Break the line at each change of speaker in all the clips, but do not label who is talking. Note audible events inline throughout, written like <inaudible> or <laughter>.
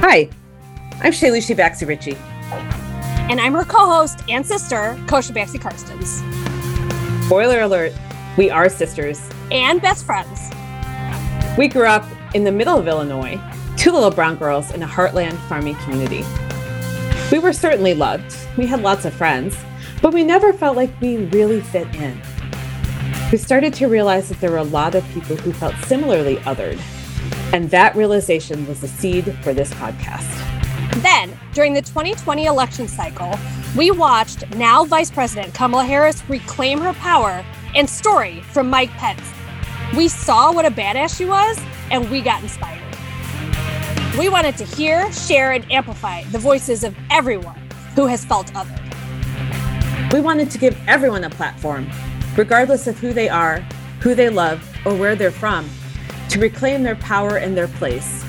Hi, I'm Shaylushi Baxi Ritchie.
And I'm her co host and sister, Kosha Baxi Karstens.
Spoiler alert, we are sisters.
And best friends.
We grew up in the middle of Illinois, two little brown girls in a heartland farming community. We were certainly loved, we had lots of friends, but we never felt like we really fit in. We started to realize that there were a lot of people who felt similarly othered. And that realization was the seed for this podcast.
Then, during the 2020 election cycle, we watched now Vice President Kamala Harris reclaim her power and story from Mike Pence. We saw what a badass she was, and we got inspired. We wanted to hear, share, and amplify the voices of everyone who has felt othered.
We wanted to give everyone a platform regardless of who they are, who they love, or where they're from, to reclaim their power and their place,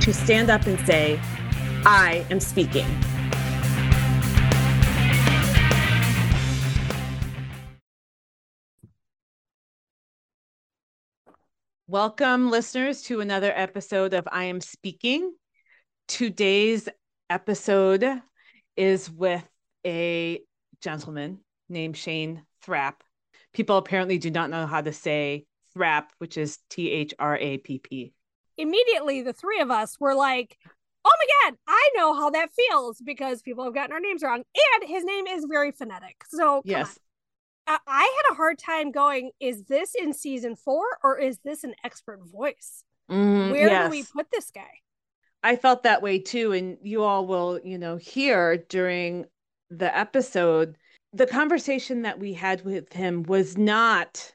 to stand up and say, I am speaking. Welcome, listeners, to another episode of I Am Speaking. Today's episode is with a gentleman named Shane Thrapp people apparently do not know how to say thrap, which is T H R A P P.
Immediately, the three of us were like, oh my God, I know how that feels because people have gotten our names wrong. And his name is very phonetic. So, yes. I-, I had a hard time going, is this in season four or is this an expert voice? Mm, Where yes. do we put this guy?
I felt that way too. And you all will, you know, hear during the episode the conversation that we had with him was not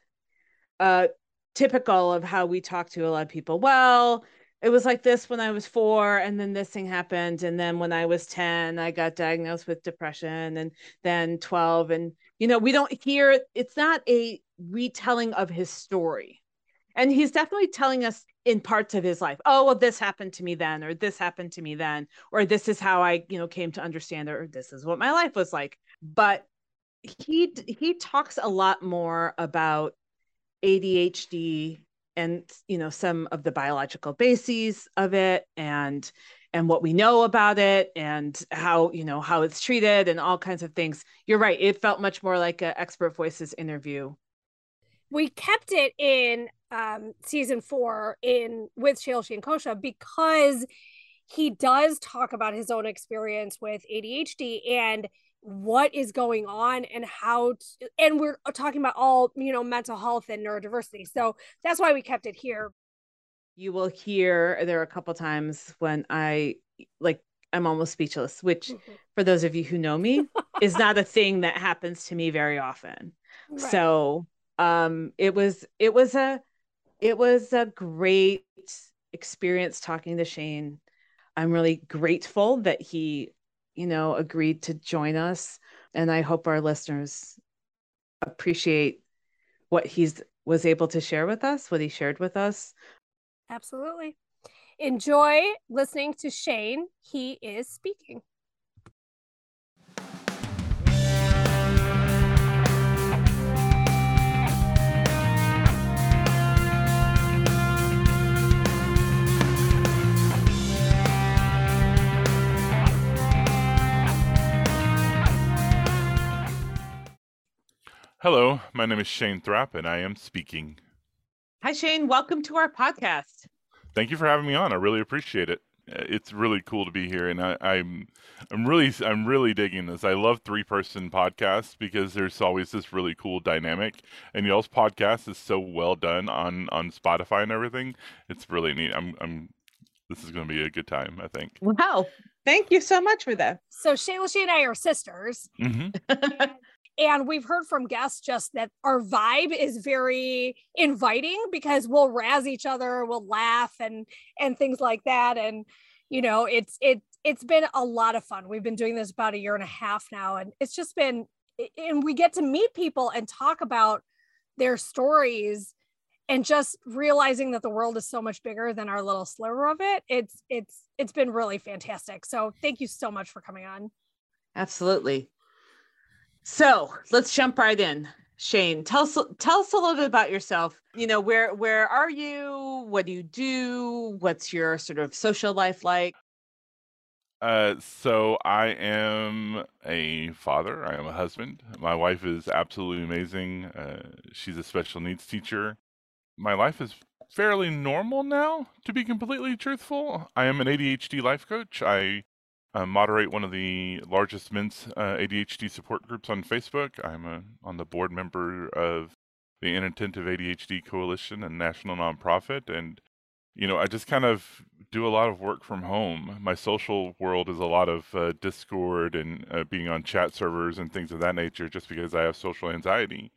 uh typical of how we talk to a lot of people. Well, it was like this when I was four, and then this thing happened. And then when I was 10, I got diagnosed with depression, and then 12. And, you know, we don't hear it's not a retelling of his story. And he's definitely telling us in parts of his life, oh, well, this happened to me then, or this happened to me then, or this is how I, you know, came to understand or this is what my life was like. But he he talks a lot more about ADHD and you know some of the biological bases of it and and what we know about it and how you know how it's treated and all kinds of things. You're right. It felt much more like an expert voices interview.
We kept it in um season four in with Shaylushi and Kosha because he does talk about his own experience with ADHD and what is going on and how to, and we're talking about all you know mental health and neurodiversity so that's why we kept it here
you will hear there are a couple times when i like i'm almost speechless which mm-hmm. for those of you who know me is <laughs> not a thing that happens to me very often right. so um it was it was a it was a great experience talking to shane i'm really grateful that he you know, agreed to join us. And I hope our listeners appreciate what he's was able to share with us, what he shared with us.
Absolutely. Enjoy listening to Shane. He is speaking.
Hello, my name is Shane Thrapp, and I am speaking.
Hi, Shane. Welcome to our podcast.
Thank you for having me on. I really appreciate it. Uh, it's really cool to be here, and I, am I'm, I'm really I'm really digging this. I love three person podcasts because there's always this really cool dynamic, and y'all's podcast is so well done on on Spotify and everything. It's really neat. I'm I'm this is going to be a good time. I think.
Wow. Thank you so much for that.
So Shaylushi and I are sisters. Mm-hmm. <laughs> And we've heard from guests just that our vibe is very inviting because we'll razz each other, we'll laugh and and things like that. And you know, it's it it's been a lot of fun. We've been doing this about a year and a half now, and it's just been and we get to meet people and talk about their stories and just realizing that the world is so much bigger than our little sliver of it it's it's it's been really fantastic so thank you so much for coming on
absolutely so let's jump right in. Shane, tell us tell us a little bit about yourself. You know, where where are you? What do you do? What's your sort of social life like?
Uh, so I am a father. I am a husband. My wife is absolutely amazing. Uh, she's a special needs teacher. My life is fairly normal now, to be completely truthful. I am an ADHD life coach. I uh, moderate one of the largest men's uh, ADHD support groups on Facebook. I'm a, on the board member of the Inattentive ADHD Coalition, a national nonprofit, and you know, I just kind of do a lot of work from home. My social world is a lot of uh, Discord and uh, being on chat servers and things of that nature, just because I have social anxiety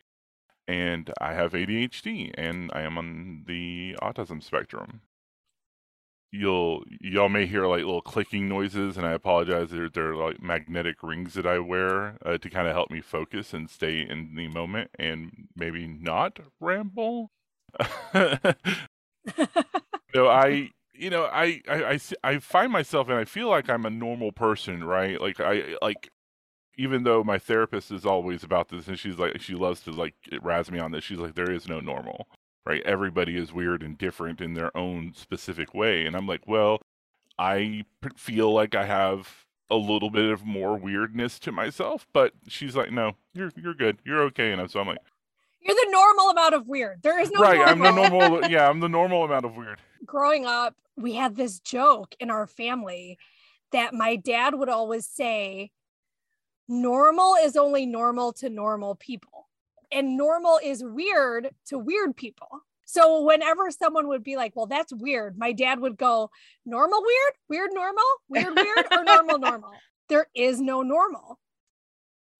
and I have ADHD and I am on the autism spectrum. You'll y'all may hear like little clicking noises, and I apologize. They're they're like magnetic rings that I wear uh, to kind of help me focus and stay in the moment and maybe not ramble. <laughs> so I you know I, I I I find myself and I feel like I'm a normal person, right? Like I like even though my therapist is always about this and she's like she loves to like razz me on this she's like there is no normal right? Everybody is weird and different in their own specific way and i'm like well i feel like i have a little bit of more weirdness to myself but she's like no you're you're good you're okay and so i'm like
you're the normal amount of weird. There is no
right i'm the normal <laughs> yeah i'm the normal amount of weird.
Growing up we had this joke in our family that my dad would always say normal is only normal to normal people and normal is weird to weird people. So whenever someone would be like well that's weird my dad would go normal weird? Weird normal? Weird weird or normal <laughs> normal? There is no normal.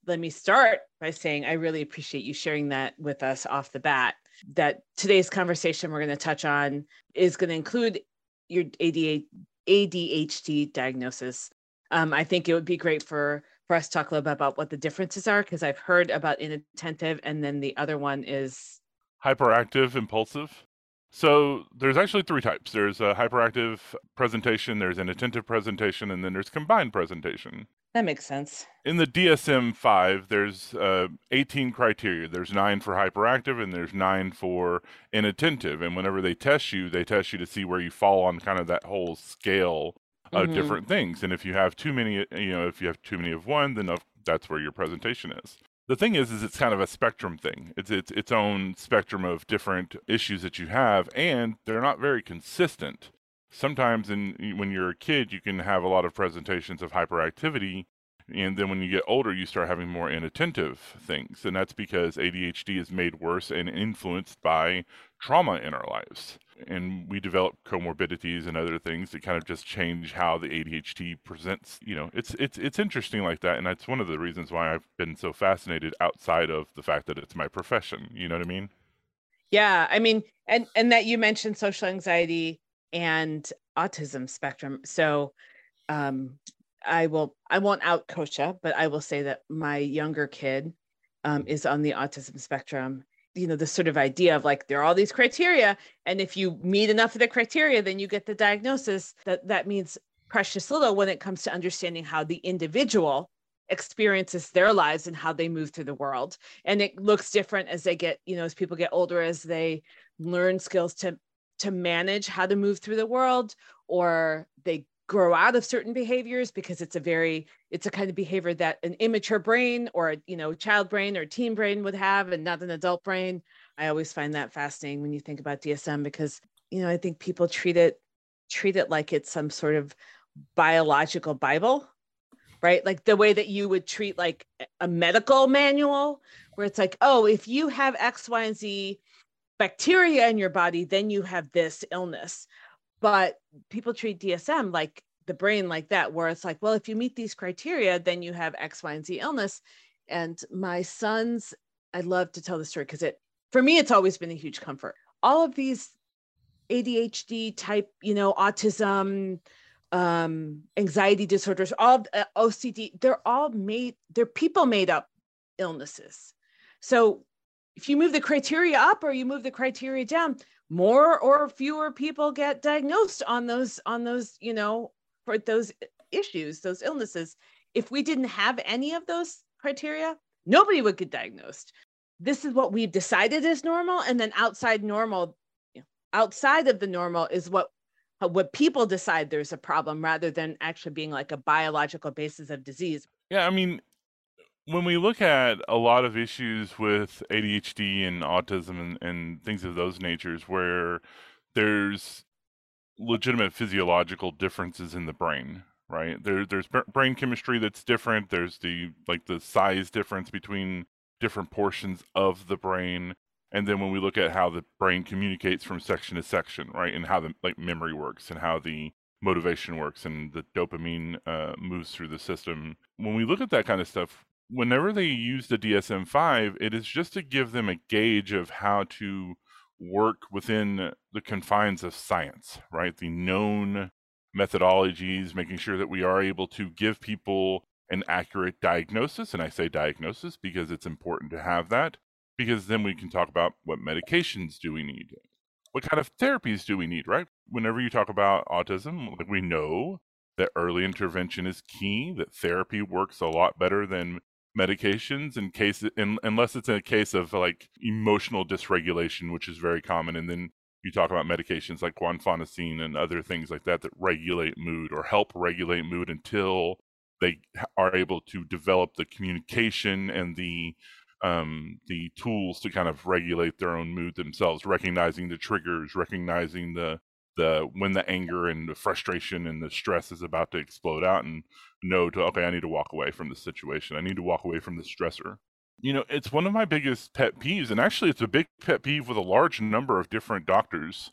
Let me start by saying i really appreciate you sharing that with us off the bat. That today's conversation we're going to touch on is going to include your ADHD diagnosis. Um, I think it would be great for for us to talk a little bit about what the differences are because I've heard about inattentive and then the other one is
hyperactive impulsive. So there's actually three types. There's a hyperactive presentation, there's an attentive presentation, and then there's combined presentation.
That makes sense.
In the DSM 5, there's uh, 18 criteria. There's nine for hyperactive and there's nine for inattentive. And whenever they test you, they test you to see where you fall on kind of that whole scale uh, mm-hmm. different things. And if you have too many, you know, if you have too many of one, then that's where your presentation is. The thing is, is it's kind of a spectrum thing. It's it's its own spectrum of different issues that you have, and they're not very consistent. Sometimes, in when you're a kid, you can have a lot of presentations of hyperactivity, and then when you get older, you start having more inattentive things, and that's because ADHD is made worse and influenced by trauma in our lives and we develop comorbidities and other things that kind of just change how the ADHD presents. You know, it's it's it's interesting like that, and that's one of the reasons why I've been so fascinated outside of the fact that it's my profession. You know what I mean?
Yeah, I mean, and and that you mentioned social anxiety and autism spectrum. So, um, I will I won't out Kosha, but I will say that my younger kid um, is on the autism spectrum. You know the sort of idea of like there are all these criteria and if you meet enough of the criteria then you get the diagnosis. That that means precious little when it comes to understanding how the individual experiences their lives and how they move through the world. And it looks different as they get you know as people get older as they learn skills to to manage how to move through the world or they grow out of certain behaviors because it's a very it's a kind of behavior that an immature brain or you know child brain or teen brain would have and not an adult brain. I always find that fascinating when you think about dsm because you know i think people treat it treat it like it's some sort of biological bible right? Like the way that you would treat like a medical manual where it's like oh if you have x y and z bacteria in your body then you have this illness but people treat DSM like the brain like that, where it's like, well, if you meet these criteria, then you have X, Y, and Z illness. And my sons, I love to tell the story because it, for me, it's always been a huge comfort. All of these ADHD type, you know, autism, um, anxiety disorders, all uh, OCD, they're all made, they're people made up illnesses. So if you move the criteria up or you move the criteria down, more or fewer people get diagnosed on those on those you know for those issues those illnesses if we didn't have any of those criteria nobody would get diagnosed this is what we've decided is normal and then outside normal you know, outside of the normal is what uh, what people decide there's a problem rather than actually being like a biological basis of disease.
Yeah, I mean, when we look at a lot of issues with ADHD and autism and, and things of those natures where there's legitimate physiological differences in the brain, right? There, there's brain chemistry that's different. There's the like the size difference between different portions of the brain, and then when we look at how the brain communicates from section to section, right, and how the like memory works and how the motivation works and the dopamine uh, moves through the system. When we look at that kind of stuff, whenever they use the DSM 5, it is just to give them a gauge of how to work within the confines of science, right? The known methodologies, making sure that we are able to give people an accurate diagnosis. And I say diagnosis because it's important to have that, because then we can talk about what medications do we need? What kind of therapies do we need, right? Whenever you talk about autism, we know that early intervention is key, that therapy works a lot better than medications in case in, unless it's a case of like emotional dysregulation which is very common and then you talk about medications like guanfacine and other things like that that regulate mood or help regulate mood until they are able to develop the communication and the um, the tools to kind of regulate their own mood themselves, recognizing the triggers, recognizing the the when the anger and the frustration and the stress is about to explode out, and know to okay, I need to walk away from the situation. I need to walk away from the stressor. You know, it's one of my biggest pet peeves, and actually, it's a big pet peeve with a large number of different doctors,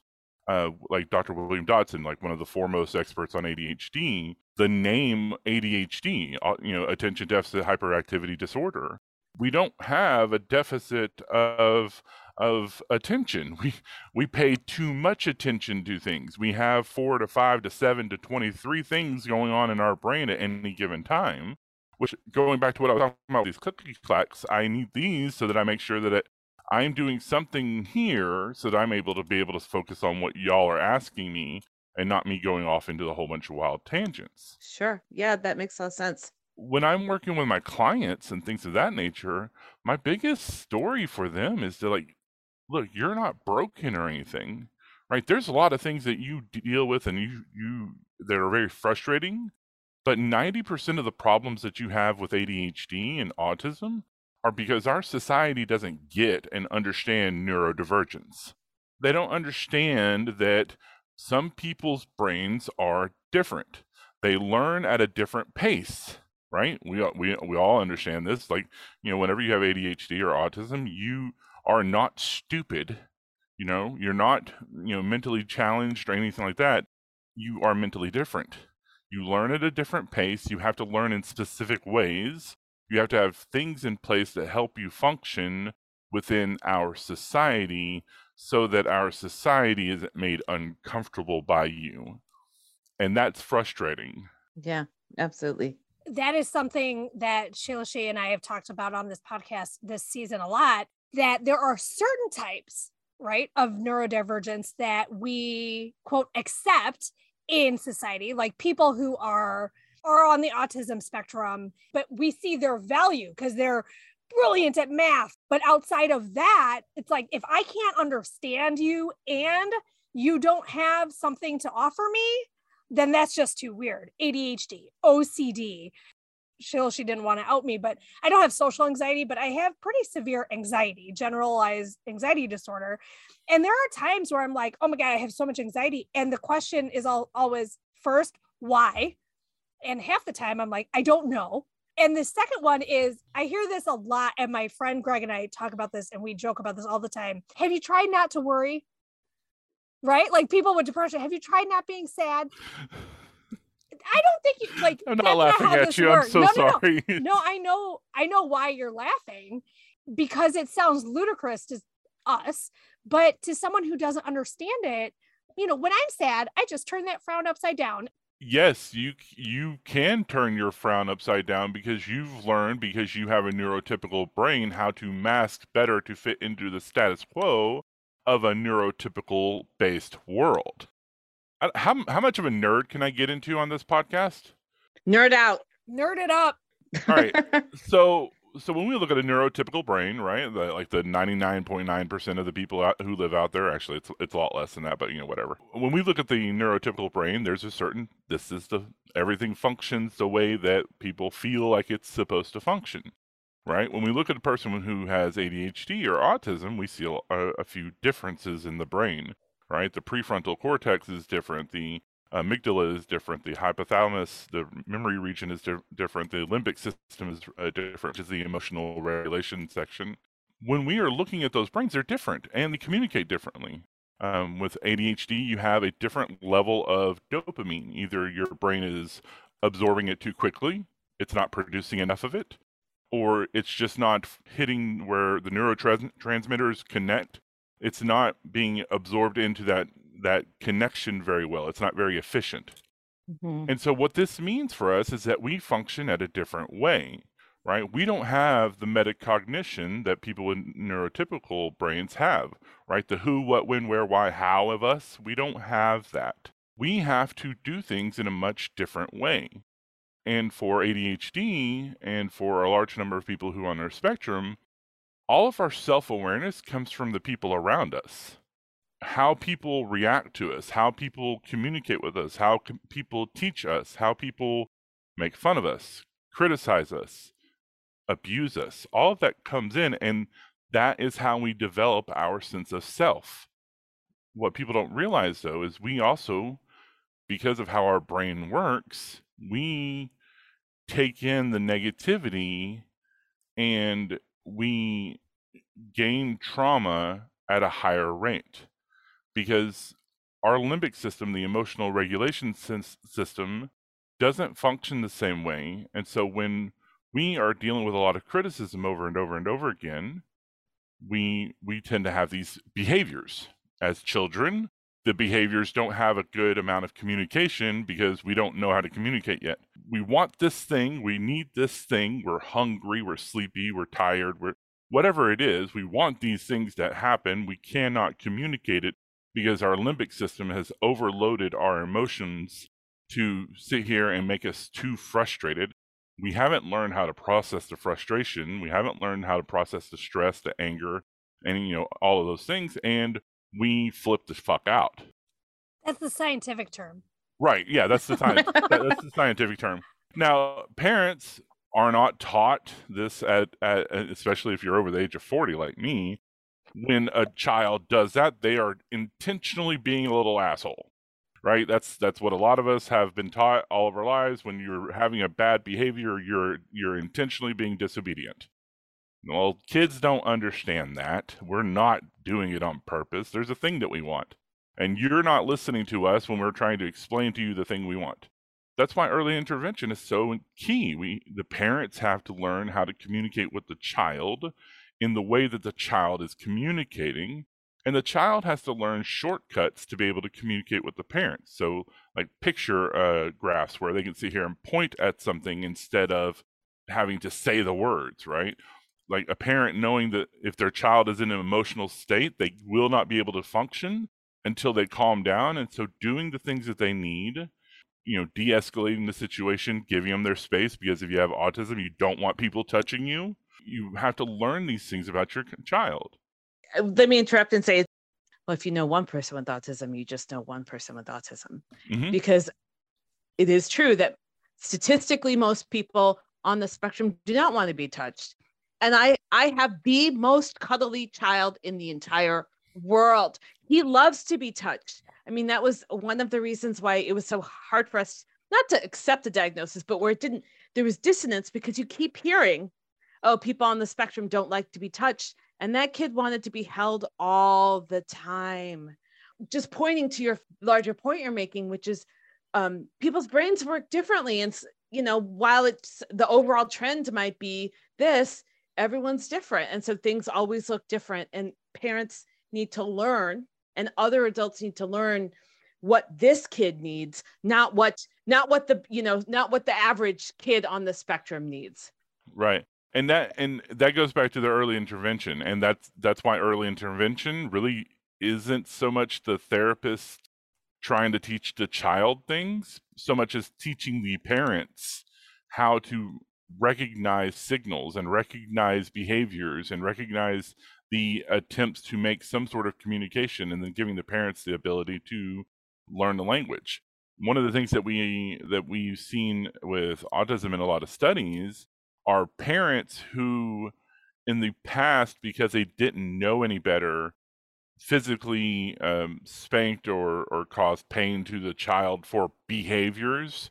uh, like Dr. William Dodson, like one of the foremost experts on ADHD. The name ADHD, uh, you know, attention deficit hyperactivity disorder, we don't have a deficit of of attention. <laughs> We we pay too much attention to things. We have four to five to seven to twenty three things going on in our brain at any given time. Which going back to what I was talking about these cookie clocks, I need these so that I make sure that it, I'm doing something here so that I'm able to be able to focus on what y'all are asking me and not me going off into a whole bunch of wild tangents.
Sure. Yeah, that makes a lot of sense
when I'm working with my clients and things of that nature, my biggest story for them is to like, look, you're not broken or anything, right? There's a lot of things that you deal with and you you that are very frustrating, but 90% of the problems that you have with ADHD and autism are because our society doesn't get and understand neurodivergence. They don't understand that some people's brains are different. They learn at a different pace right? We we we all understand this. Like you know, whenever you have ADHD or autism, you are not stupid. You know, you're not you know mentally challenged or anything like that. You are mentally different. You learn at a different pace. You have to learn in specific ways. You have to have things in place that help you function within our society so that our society isn't made uncomfortable by you. And that's frustrating.
Yeah, absolutely
that is something that Shaylushi and I have talked about on this podcast this season a lot that there are certain types, right, of neurodivergence that we quote accept in society, like people who are are on the autism spectrum, but we see their value because they're brilliant at math. But outside of that, it's like if I can't understand you and you don't have something to offer me, then that's just too weird. ADHD, OCD. She'll, she didn't want to out me, but I don't have social anxiety, but I have pretty severe anxiety, generalized anxiety disorder. And there are times where I'm like, oh my God, I have so much anxiety. And the question is all, always first, why? And half the time I'm like, I don't know. And the second one is I hear this a lot, and my friend Greg and I talk about this and we joke about this all the time. Have you tried not to worry? right? Like people with depression. Have you tried not being sad? I don't think you like.
I'm not laughing not at you. Works. I'm so
no,
no, sorry.
No. <laughs> no, I know. I know why you're laughing because it sounds ludicrous to us, but to someone who doesn't understand it, you know, when I'm sad, I just turn that frown upside down.
Yes, you you can turn your frown upside down because you've learned because you have a neurotypical brain how to mask better to fit into the status quo of a neurotypical based world. How how much of a nerd can I get into on this podcast?
Nerd out.
Nerd it up.
All right. <laughs> so so when we look at a neurotypical brain, right, the, like the 99.9% of the people out, who live out there, actually it's it's a lot less than that, but you know whatever. When we look at the neurotypical brain, there's a certain this is the everything functions the way that people feel like it's supposed to function. Right? When we look at a person who has ADHD or autism, we see a, a few differences in the brain, right? The prefrontal cortex is different, the amygdala is different, the hypothalamus, the memory region is di- different, the limbic system is uh, different, which is the emotional regulation section. When we are looking at those brains, they're different and they communicate differently. Um, with ADHD, you have a different level of dopamine. Either your brain is absorbing it too quickly, it's not producing enough of it, or it's just not hitting where the neurotransmitters connect. It's not being absorbed into that that connection very well. It's not very efficient. Mm-hmm. And so, what this means for us is that we function at a different way, right? We don't have the metacognition that people with neurotypical brains have, right? The who, what, when, where, why, how of us. We don't have that. We have to do things in a much different way. And for ADHD and for a large number of people who are on our spectrum, all of our self awareness comes from the people around us how people react to us, how people communicate with us, how com- people teach us, how people make fun of us, criticize us, abuse us. All of that comes in, and that is how we develop our sense of self. What people don't realize, though, is we also, because of how our brain works, we take in the negativity and we gain trauma at a higher rate because our limbic system, the emotional regulation system, doesn't function the same way. And so when we are dealing with a lot of criticism over and over and over again, we we tend to have these behaviors as children. The behaviors don't have a good amount of communication because we don't know how to communicate yet. We want this thing, we need this thing, we're hungry, we're sleepy, we're tired, we're whatever it is, we want these things that happen. We cannot communicate it because our limbic system has overloaded our emotions to sit here and make us too frustrated. We haven't learned how to process the frustration. We haven't learned how to process the stress, the anger, and you know all of those things, and we flip the fuck out.
That's the scientific term.
Right. Yeah, that's the time. <laughs> that, that's the scientific term. Now, parents are not taught this at, at especially if you're over the age of 40 like me when a child does that, they are intentionally being a little asshole. Right? That's that's what a lot of us have been taught all of our lives. When you're having a bad behavior, you're you're intentionally being disobedient. Well, kids don't understand that. We're not doing it on purpose. There's a thing that we want. And you're not listening to us when we're trying to explain to you the thing we want. That's why early intervention is so key. We the parents have to learn how to communicate with the child in the way that the child is communicating and the child has to learn shortcuts to be able to communicate with the parents so like picture uh, graphs where they can sit here and point at something instead of having to say the words right like a parent knowing that if their child is in an emotional state they will not be able to function until they calm down and so doing the things that they need you know de-escalating the situation giving them their space because if you have autism you don't want people touching you you have to learn these things about your child.
Uh, let me interrupt and say, well, if you know one person with autism, you just know one person with autism, mm-hmm. because it is true that statistically most people on the spectrum do not want to be touched. And I, I have the most cuddly child in the entire world. He loves to be touched. I mean, that was one of the reasons why it was so hard for us not to accept the diagnosis, but where it didn't, there was dissonance because you keep hearing oh, people on the spectrum don't like to be touched. And that kid wanted to be held all the time. Just pointing to your larger point you're making, which is um, people's brains work differently. And, you know, while it's the overall trend might be this, everyone's different. And so things always look different. And parents need to learn, and other adults need to learn what this kid needs not what not what the you know not what the average kid on the spectrum needs
right and that and that goes back to the early intervention and that's that's why early intervention really isn't so much the therapist trying to teach the child things so much as teaching the parents how to recognize signals and recognize behaviors and recognize the attempts to make some sort of communication and then giving the parents the ability to learn the language. One of the things that we that we've seen with autism in a lot of studies are parents who in the past because they didn't know any better physically um, spanked or or caused pain to the child for behaviors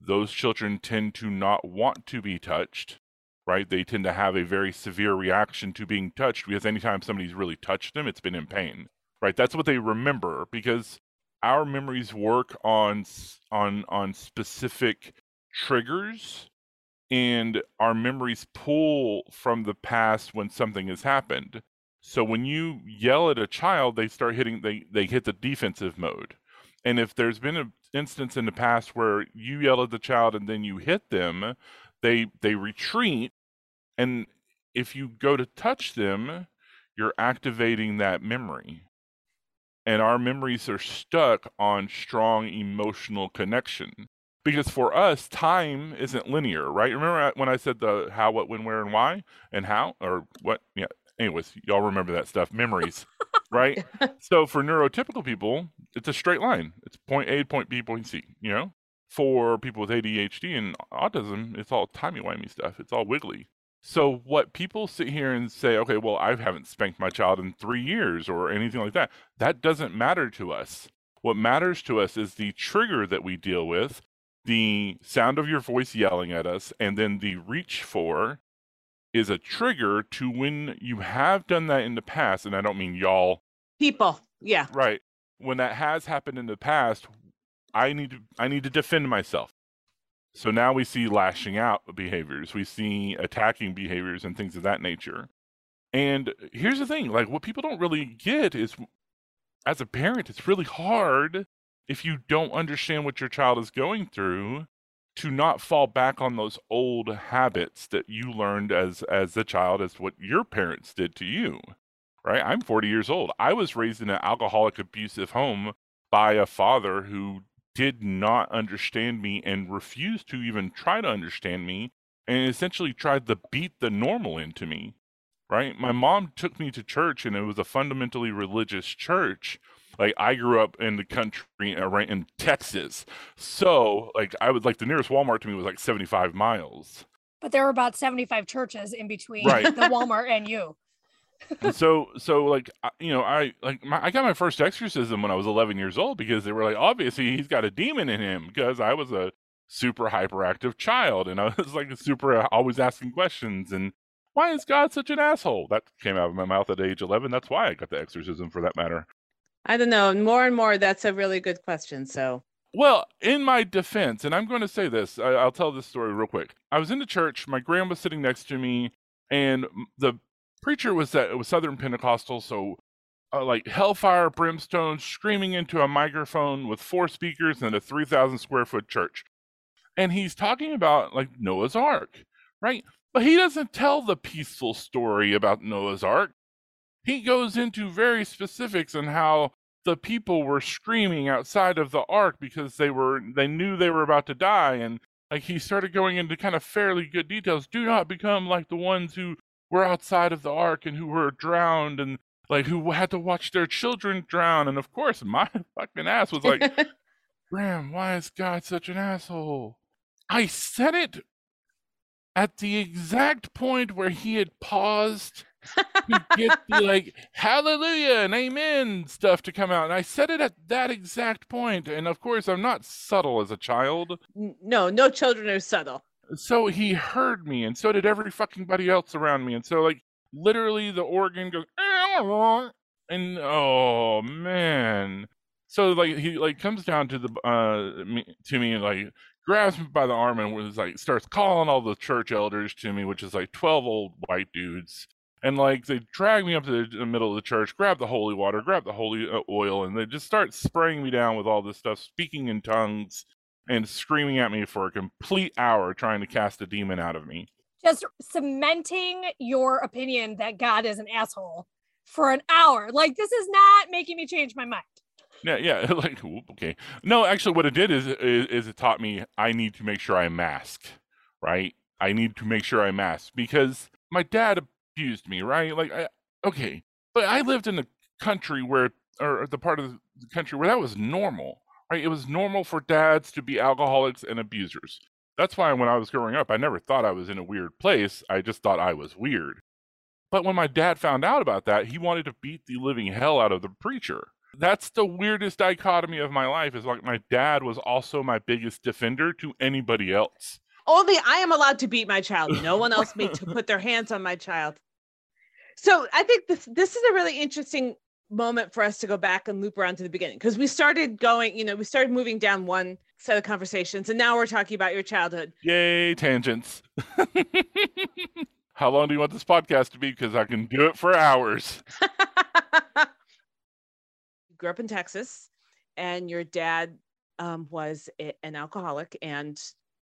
those children tend to not want to be touched right? They tend to have a very severe reaction to being touched because anytime somebody's really touched them it's been in pain right? That's what they remember because our memories work on on on specific triggers and our memories pull from the past when something has happened. So when you yell at a child they start hitting they they hit the defensive mode and if there's been an instance in the past where you yell at the child and then you hit them they they retreat. And if you go to touch them you're activating that memory. And our memories are stuck on strong emotional connection. Because for us time isn't linear right? Remember when i said the how what when where and why? And how? Or what? Yeah. Anyways y'all remember that stuff. Memories right <laughs> so for neurotypical people it's a straight line it's point a point b point c you know for people with adhd and autism it's all timey-wimey stuff it's all wiggly so what people sit here and say, okay, well, I haven't spanked my child in three years or anything like that. That doesn't matter to us. What matters to us is the trigger that we deal with, the sound of your voice yelling at us, and then the reach for is a trigger to when you have done that in the past. And I don't mean y'all.
People. Yeah.
Right. When that has happened in the past, I need to I need to defend myself. So now we see lashing out behaviors, we see attacking behaviors and things of that nature. And here's the thing like, what people don't really get is as a parent, it's really hard if you don't understand what your child is going through to not fall back on those old habits that you learned as as a child as what your parents did to you right? I'm 40 years old. I was raised in an alcoholic abusive home by a father who did not understand me and refused to even try to understand me and essentially tried to beat the normal into me right? My mom took me to church and it was a fundamentally religious church like i grew up in the country uh, right in texas. So like i was like the nearest walmart to me was like 75 miles.
But there were about 75 churches in between right. the walmart and you.
And so so like you know i like my, i got my first exorcism when i was 11 years old because they were like obviously he's got a demon in him because i was a super hyperactive child and i was like super uh, always asking questions and why is god such an asshole? That came out of my mouth at age 11 that's why i got the exorcism for that matter
i don't know more and more that's a really good question so
well, in my defense, and I'm going to say this, I, will tell this story real quick. I was in the church, my grandma was sitting next to me, and the preacher was that it was Southern Pentecostal, so uh, like hellfire, brimstone, screaming into a microphone with four speakers in a 3,000 square foot church. And he's talking about like Noah's Ark, right? But he doesn't tell the peaceful story about Noah's Ark. He goes into very specifics on how the people were screaming outside of the ark because they were they knew they were about to die and like he started going into kind of fairly good details do not become like the ones who were outside of the ark and who were drowned and like who had to watch their children drown. And of course, my <laughs> fucking ass was like, <laughs> Graham, why is God such an asshole? I said it at the exact point where he had paused to get the like hallelujah and amen stuff to come out. And I said it at that exact point. And of course, I'm not subtle as a child.
No, no children are subtle
so he heard me, and so did every fucking buddy else around me. And so, like, literally, the organ goes, <laughs> and oh man. So like he like comes down to the uh me, to me and like grabs me by the arm and was like starts calling all the church elders to me, which is like twelve old white dudes. And like they drag me up to the middle of the church, grab the holy water, grab the holy uh, oil, and they just start spraying me down with all this stuff, speaking in tongues and screaming at me for a complete hour trying to cast a demon out of me.
Just cementing your opinion that God is an asshole for an hour. Like this is not making me change my mind.
Yeah, yeah. <laughs> Like okay. No, actually, what it did is, is is it taught me I need to make sure I mask, right? I need to make sure I mask because my dad abused me, right? Like, I, okay, but I lived in a country where, or the part of the country where that was normal, right? It was normal for dads to be alcoholics and abusers. That's why when I was growing up, I never thought I was in a weird place. I just thought I was weird. But when my dad found out about that, he wanted to beat the living hell out of the preacher. That's the weirdest dichotomy of my life is like my dad was also my biggest defender to anybody else.
Only I am allowed to beat my child. No one <laughs> else may to put their hands on my child. So I think this this is a really interesting moment for us to go back and loop around to the beginning because we started going, you know, we started moving down one set of conversations and now we're talking about your childhood.
Yay, tangents. <laughs> How long do you want this podcast to be? Because I can do it for hours. <laughs>
you grew up in Texas and your dad um, was a, an alcoholic and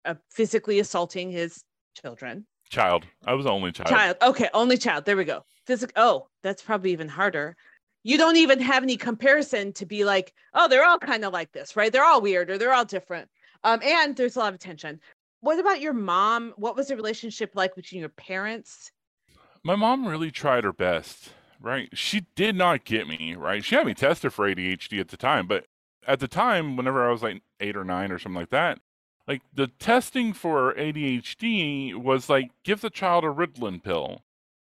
uh, physically assaulting his children.
Child. I was only child.
Child. Okay, only child. There we go. Physical. Oh, that's probably even harder. You don't even have any comparison to be like, oh, they're all kind of like this, right? They're all weird or they're all different. Um, and there's a lot of tension. What about your mom? What was the relationship like between your parents?
My mom really tried her best, right? She did not get me, right? She had me tested for ADHD at the time, but at the time, whenever I was like eight or nine or something like that, like the testing for ADHD was like give the child a Ritalin pill.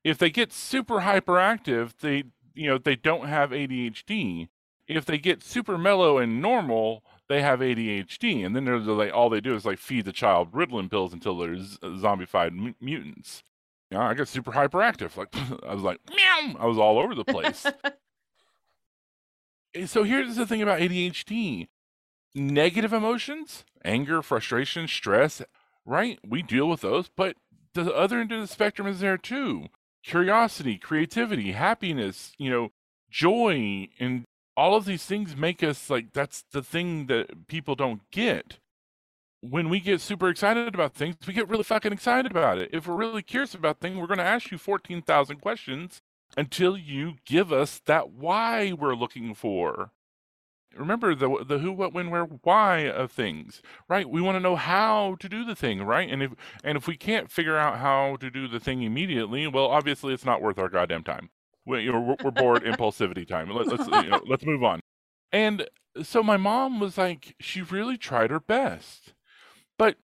If they get super hyperactive, they you know they don't have ADHD. If they get super mellow and normal, they have ADHD, and then they're like all they do is like feed the child Ritalin pills until they're z- zombified m- mutants. You know, I got super hyperactive. Like <laughs> I was like meow. I was all over the place. <laughs> Eh, so here's the thing about ADHD negative emotions, anger, frustration, stress, right? We deal with those, but the other end of the spectrum is there too. Curiosity, creativity, happiness, you know, joy, and all of these things make us like that's the thing that people don't get. When we get super excited about things, we get really fucking excited about it. If we're really curious about things, we're going to ask you 14,000 questions until you give us that why we're looking for remember the the who what when where why of things right? We want to know how to do the thing right? And if and if we can't figure out how to do the thing immediately well obviously it's not worth our goddamn time. We, know, we're, we're bored <laughs> impulsivity time. Let, us you know, let's move on. And so my mom was like she really tried her best. But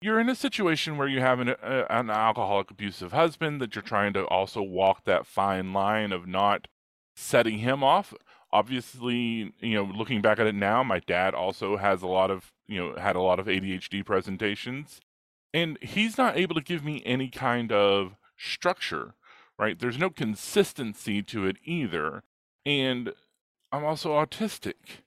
you're in a situation where you have an, a, an alcoholic abusive husband that you're trying to also walk that fine line of not setting him off obviously, you know, looking back at it now, my dad also has a lot of, you know, had a lot of ADHD presentations. And he's not able to give me any kind of structure, right? There's no consistency to it either. And I'm also autistic.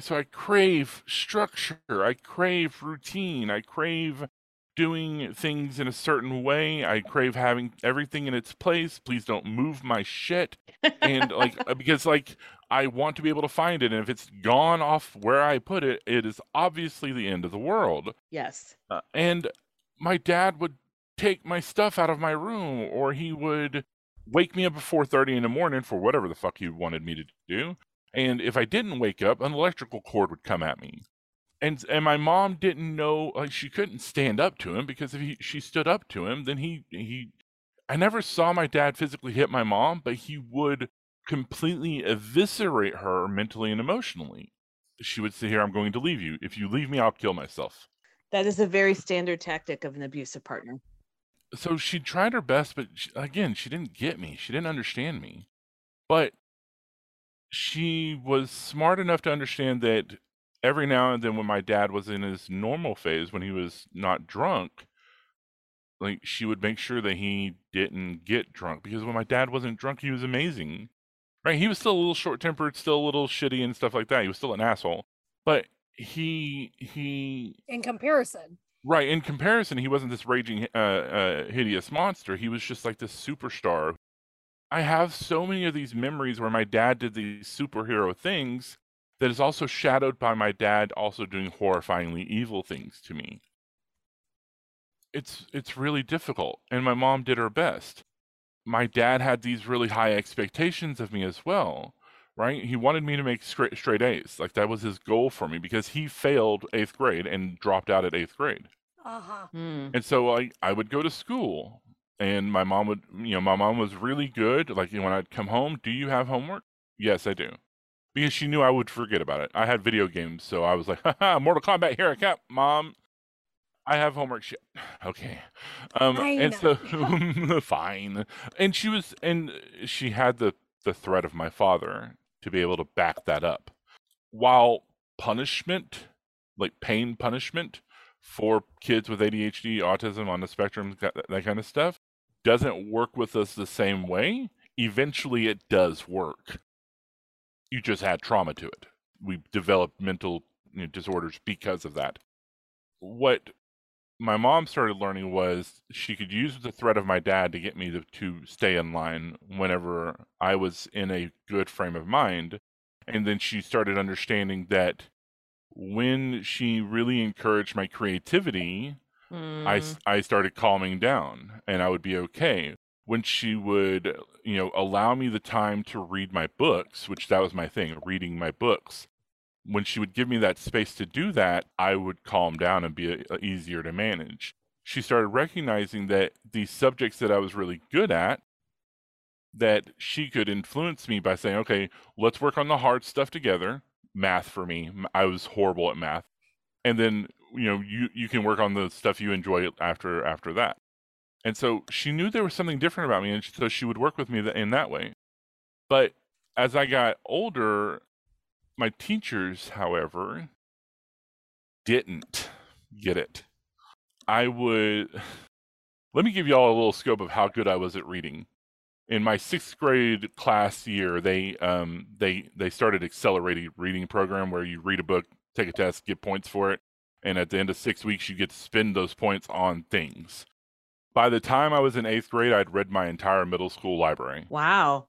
So I crave structure. I crave routine. I crave doing things in a certain way. I crave having everything in its place. Please don't move my shit. And like, <laughs> uh, because like, I want to be able to find it. And if it's gone off where I put it, it is obviously the end of the world.
Yes.
Uh, and my dad would take my stuff out of my room or he would wake me up at 4.30 in the morning for whatever the fuck he wanted me to do. And if I didn't wake up, an electrical cord would come at me. And and my mom didn't know like she couldn't stand up to him because if he, she stood up to him, then he he I never saw my dad physically hit my mom, but he would completely eviscerate her mentally and emotionally. She would say, Here, I'm going to leave you. If you leave me, I'll kill myself.
That is a very standard tactic of an abusive partner.
So she tried her best, but she, again, she didn't get me. She didn't understand me. But she was smart enough to understand that every now and then, when my dad was in his normal phase, when he was not drunk, like she would make sure that he didn't get drunk because when my dad wasn't drunk, he was amazing. Right? He was still a little short tempered, still a little shitty and stuff like that. He was still an asshole. But he he
in comparison.
Right, in comparison, he wasn't this raging uh, uh hideous monster. He was just like this superstar. I have so many of these memories where my dad did these superhero things that is also shadowed by my dad also doing horrifyingly evil things to me. It's it's really difficult and my mom did her best my dad had these really high expectations of me as well right he wanted me to make straight, straight a's like that was his goal for me because he failed eighth grade and dropped out at eighth grade
Uh-huh.
Mm. And so I, I would go to school and my mom would, you know, my mom was really good. Like when I'd come home, do you have homework? Yes, I do. Because she knew I would forget about it. I had video games, so I was like, <laughs> haha, Mortal Kombat, here I come, mom. I have homework shit. <sighs> Okay. Um and so <laughs> fine. And she was and she had the the threat of my father to be able to back that up. While punishment, like pain punishment for kids with ADHD, autism on the spectrum, that, that kind of stuff, doesn't work with us the same way. Eventually, it does work. You just had trauma to it. We developed mental you know, disorders because of that. What my mom started learning was she could use the threat of my dad to get me to, to stay in line whenever I was in a good frame of mind. And then she started understanding that when she really encouraged my creativity, mm. I, I started calming down and I would be okay. When she would, you know, allow me the time to read my books, which that was my thing, reading my books, when she would give me that space to do that, I would calm down and be a, a easier to manage. She started recognizing that these subjects that I was really good at, that she could influence me by saying, okay, let's work on the hard stuff together. Math for me, I was horrible at math. And then, you know, you, you can work on the stuff you enjoy after after that. And so she knew there was something different about me, and so she would work with me in that way. But as I got older, my teachers, however, didn't get it. I would let me give you all a little scope of how good I was at reading. In my sixth grade class year, they um, they they started accelerated reading program where you read a book, take a test, get points for it, and at the end of six weeks, you get to spend those points on things. By the time I was in eighth grade, I'd read my entire middle school library.
Wow.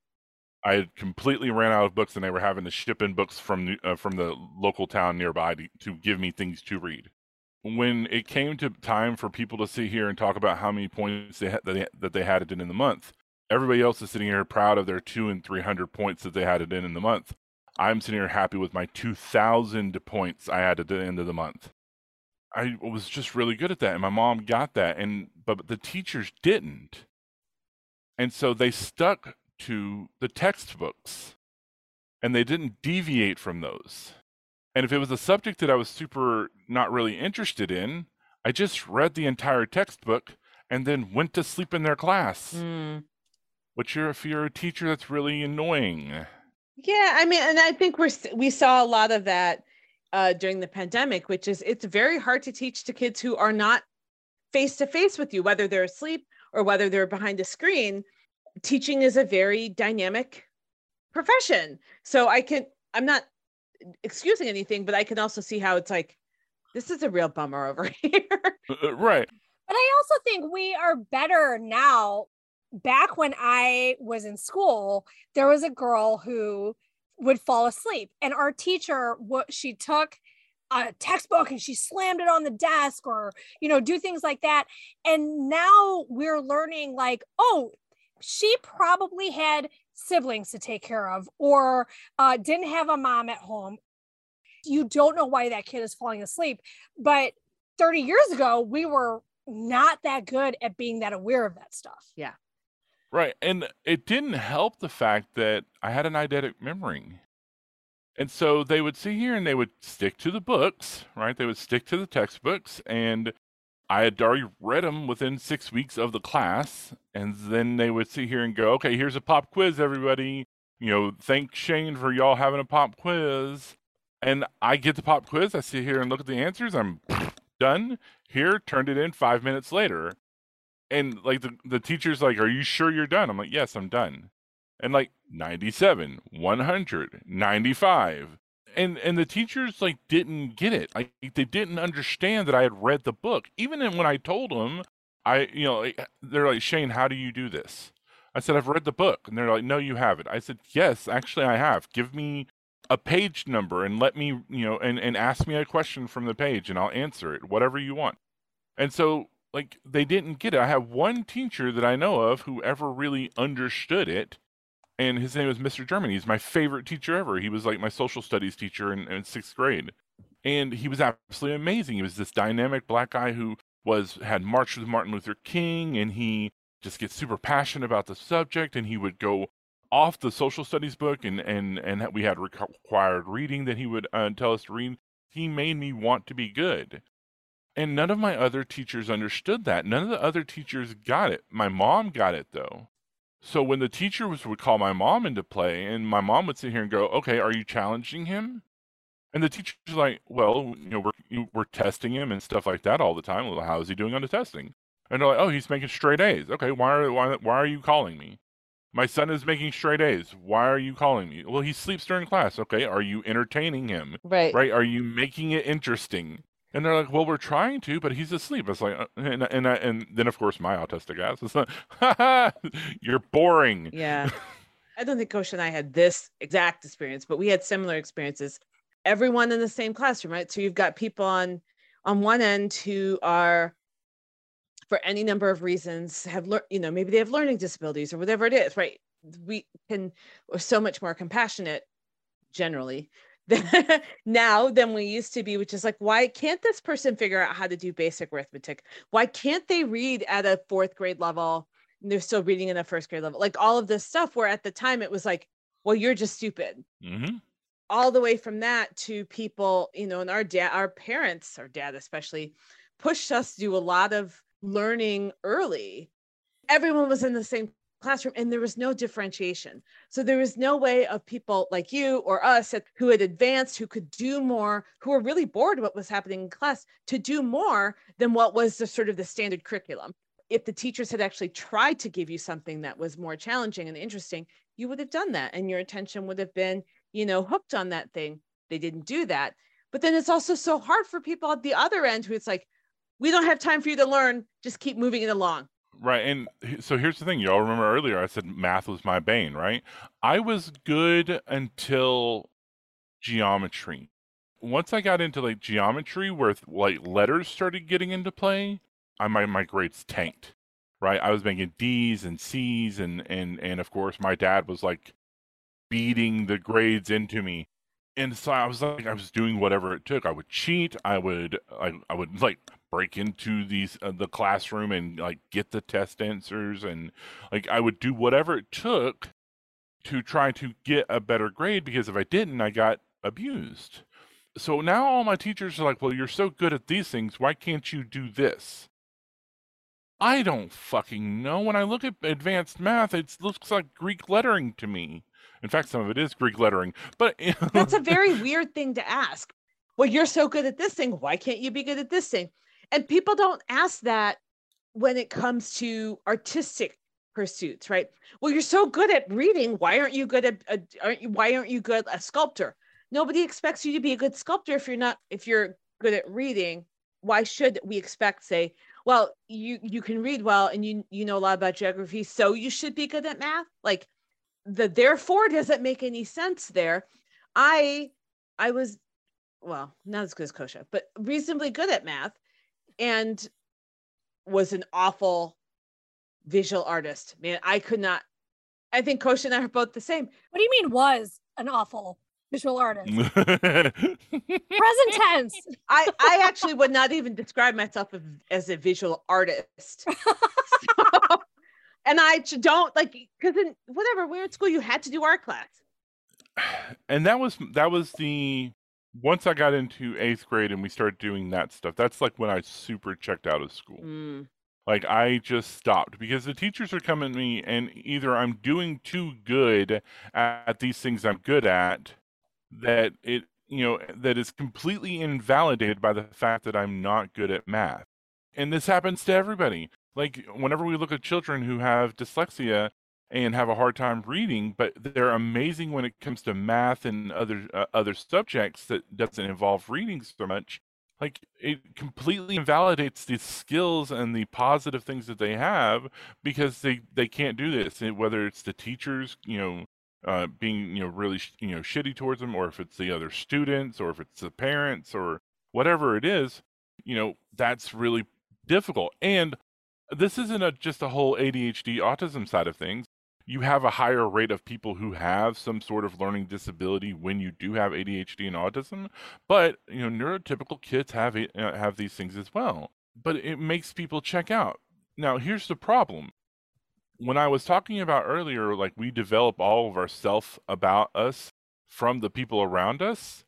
I had completely ran out of books, and they were having to ship in books from uh, from the local town nearby to, to give me things to read. When it came to time for people to sit here and talk about how many points they had, that, they, that they had it in in the month, everybody else is sitting here proud of their two and three hundred points that they had it in in the month. I'm sitting here happy with my two thousand points I had at the end of the month. I was just really good at that, and my mom got that, and but the teachers didn't, and so they stuck to the textbooks and they didn't deviate from those. And if it was a subject that I was super not really interested in, I just read the entire textbook and then went to sleep in their class. Mm. Which you're if you're a teacher that's really annoying.
Yeah, I mean, and I think we're we saw a lot of that uh, during the pandemic, which is it's very hard to teach to kids who are not face to face with you, whether they're asleep or whether they're behind a screen teaching is a very dynamic profession. So I can, I'm not excusing anything, but I can also see how it's like, this is a real bummer <laughs> over here.
Uh, uh, right.
But I also think we are better now. Back when I was in school, there was a girl who would fall asleep, and our teacher, what she took a textbook and she slammed it on the desk or you know do things like that and now we're learning like oh she probably had siblings to take care of or uh, didn't have a mom at home. You don't know why that kid is falling asleep. But 30 years ago, we were not that good at being that aware of that stuff.
Yeah.
Right. And it didn't help the fact that I had an eidetic memory. And so they would sit here and they would stick to the books, right? They would stick to the textbooks and I had already read them within six weeks of the class, and then they would sit here and go, "Okay, here's a pop quiz, everybody. You know, thank Shane for y'all having a pop quiz." And I get the pop quiz. I sit here and look at the answers. I'm <sniffs> done. Here, turned it in five minutes later, and like the the teacher's like, "Are you sure you're done?" I'm like, "Yes, I'm done." And like 97, 100, 95 and and the teachers like didn't get it. Like they didn't understand that i had read the book. Even when i told them i you know they're like shane how do you do this? I said i've read the book. And they're like no you haven't. I said yes actually i have. Give me a page number and let me you know and, and ask me a question from the page and i'll answer it whatever you want. And so like they didn't get it. I have one teacher that i know of who ever really understood it and his name was Mr. Germany. He's my favorite teacher ever. He was like my social studies teacher in, in sixth grade, and he was absolutely amazing. He was this dynamic black guy who was had marched with Martin Luther King and he just gets super passionate about the subject and he would go off the social studies book and and and we had required reading that he would uh, tell us to read he made me want to be good and none of my other teachers understood that none of the other teachers got it my mom got it though so when the teacher would call my mom into play and my mom would sit here and go okay are you challenging him and the teacher's like, well, you know, we're we're testing him and stuff like that all the time. Well, how is he doing on the testing? And they're like, oh, he's making straight A's. Okay, why are why why are you calling me? My son is making straight A's. Why are you calling me? Well, he sleeps during class. Okay, are you entertaining him?
Right.
Right. Are you making it interesting? And they're like, well, we're trying to, but he's asleep. It's like, uh, and and, and then of course my autistic ass is like, <laughs> you're boring.
Yeah. <laughs> I don't think Coach and I had this exact experience, but we had similar experiences everyone in the same classroom, right? So you've got people on on one end who are for any number of reasons have learned, you know, maybe they have learning disabilities or whatever it is, right? We can we're so much more compassionate generally <laughs> now than we used to be, which is like, why can't this person figure out how to do basic arithmetic? Why can't they read at a fourth grade level? And they're still reading in a first grade level, like all of this stuff. Where at the time it was like, well, you're just stupid. Mm-hmm all the way from that to people, you know, and our dad, our parents, our dad especially, pushed us to do a lot of learning early. Everyone was in the same classroom and there was no differentiation. So there was no way of people like you or us who had advanced, who could do more, who were really bored what was happening in class to do more than what was the sort of the standard curriculum. If the teachers had actually tried to give you something that was more challenging and interesting, you would have done that and your attention would have been you know, hooked on that thing. They didn't do that. But then it's also so hard for people at the other end who it's like, we don't have time for you to learn. Just keep moving it along.
Right. And so here's the thing. Y'all remember earlier I said math was my bane, right? I was good until geometry. Once I got into like geometry where like letters started getting into play, I my my grades tanked. Right? I was making D's and C's and and and of course my dad was like beating the grades into me. And so I was like, I was doing whatever it took. I would cheat. I would, I, I would like break into these uh, the classroom and like get the test answers, and like I would do whatever it took to try to get a better grade. Because if I didn't, I got abused. So now all my teachers are like, "Well, you're so good at these things. Why can't you do this?" I don't fucking know. When I look at advanced math, it looks like Greek lettering to me. In fact, some of it is Greek lettering. But <laughs>
that's a very weird thing to ask. Well, you're so good at this thing. Why can't you be good at this thing? And people don't ask that when it comes to artistic pursuits, right? Well, you're so good at reading. Why aren't you good at? Uh, aren't you, why aren't you good a sculptor? Nobody expects you to be a good sculptor if you're not. If you're good at reading, why should we expect? Say, well, you you can read well and you you know a lot about geography, so you should be good at math. Like the therefore doesn't make any sense there. I I was well, not as good as Kosha, but reasonably good at math and was an awful visual artist. Man, I could not I think Kosh and I are both the same.
What do you mean was an awful visual artist? <laughs> Present tense.
I I actually would not even describe myself as a visual artist. <laughs> so, and I don't like because in whatever we're at school, you had to do art class.
And that was that was the once I got into eighth grade and we started doing that stuff. That's like when I super checked out of school. Mm. Like I just stopped because the teachers are coming to me and either I'm doing too good at these things I'm good at that it you know that is completely invalidated by the fact that I'm not good at math. And this happens to everybody like whenever we look at children who have dyslexia and have a hard time reading, but they're amazing when it comes to math and other uh, other subjects that doesn't involve reading so much. Like it completely invalidates the skills and the positive things that they have because they they can't do this. Whether it's the teachers, you know, uh, being you know really you know shitty towards them, or if it's the other students, or if it's the parents, or whatever it is, you know, that's really difficult. And this isn't a, just a whole ADHD autism side of things. You have a higher rate of people who have some sort of learning disability when you do have ADHD and autism, but you know neurotypical kids have uh, have these things as well. but it makes people check out. Now, here's the problem. When I was talking about earlier, like we develop all of our self about us from the people around us.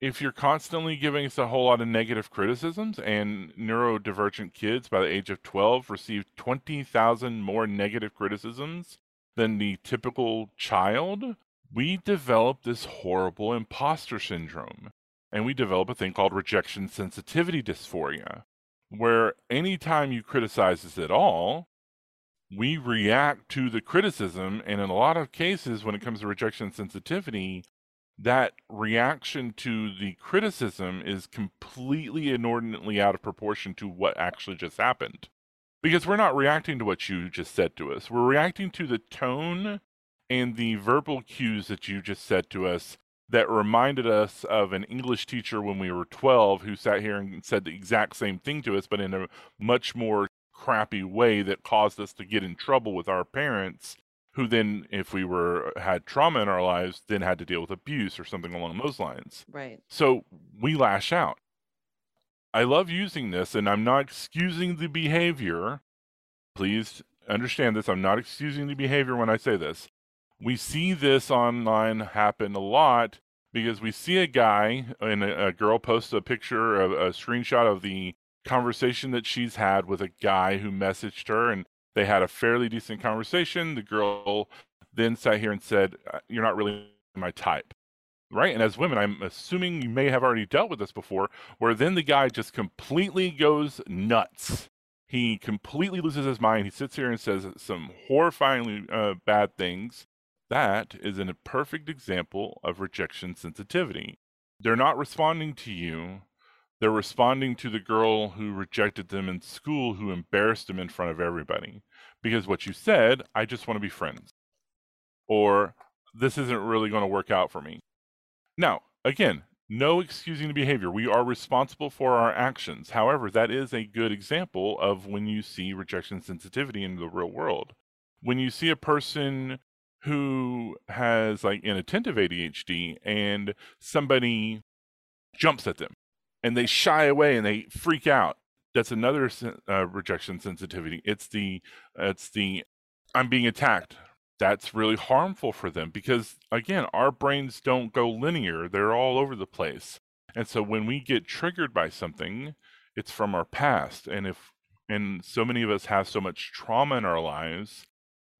If you're constantly giving us a whole lot of negative criticisms, and neurodivergent kids by the age of 12 receive 20,000 more negative criticisms than the typical child, we develop this horrible imposter syndrome. And we develop a thing called rejection sensitivity dysphoria, where anytime you criticize us at all, we react to the criticism. And in a lot of cases, when it comes to rejection sensitivity, that reaction to the criticism is completely inordinately out of proportion to what actually just happened. Because we're not reacting to what you just said to us, we're reacting to the tone and the verbal cues that you just said to us that reminded us of an English teacher when we were 12 who sat here and said the exact same thing to us, but in a much more crappy way that caused us to get in trouble with our parents who then if we were had trauma in our lives then had to deal with abuse or something along those lines.
Right.
So we lash out i love using this and i'm not excusing the behavior please understand this i'm not excusing the behavior when i say this we see this online happen a lot because we see a guy and a, a girl post a picture of a screenshot of the conversation that she's had with a guy who messaged her and they had a fairly decent conversation. The girl then sat here and said, uh, You're not really my type. Right. And as women, I'm assuming you may have already dealt with this before, where then the guy just completely goes nuts. He completely loses his mind. He sits here and says some horrifyingly uh, bad things. That is a perfect example of rejection sensitivity. They're not responding to you they're responding to the girl who rejected them in school who embarrassed them in front of everybody. Because what you said, I just want to be friends. Or this isn't really going to work out for me. Now, again, no excusing the behavior. We are responsible for our actions. However, that is a good example of when you see rejection sensitivity in the real world. When you see a person who has like inattentive ADHD and somebody jumps at them and they shy away and they freak out. That's another uh, rejection sensitivity. It's the it's the I'm being attacked. That's really harmful for them because again, our brains don't go linear. They're all over the place. And so when we get triggered by something, it's from our past. And if and so many of us have so much trauma in our lives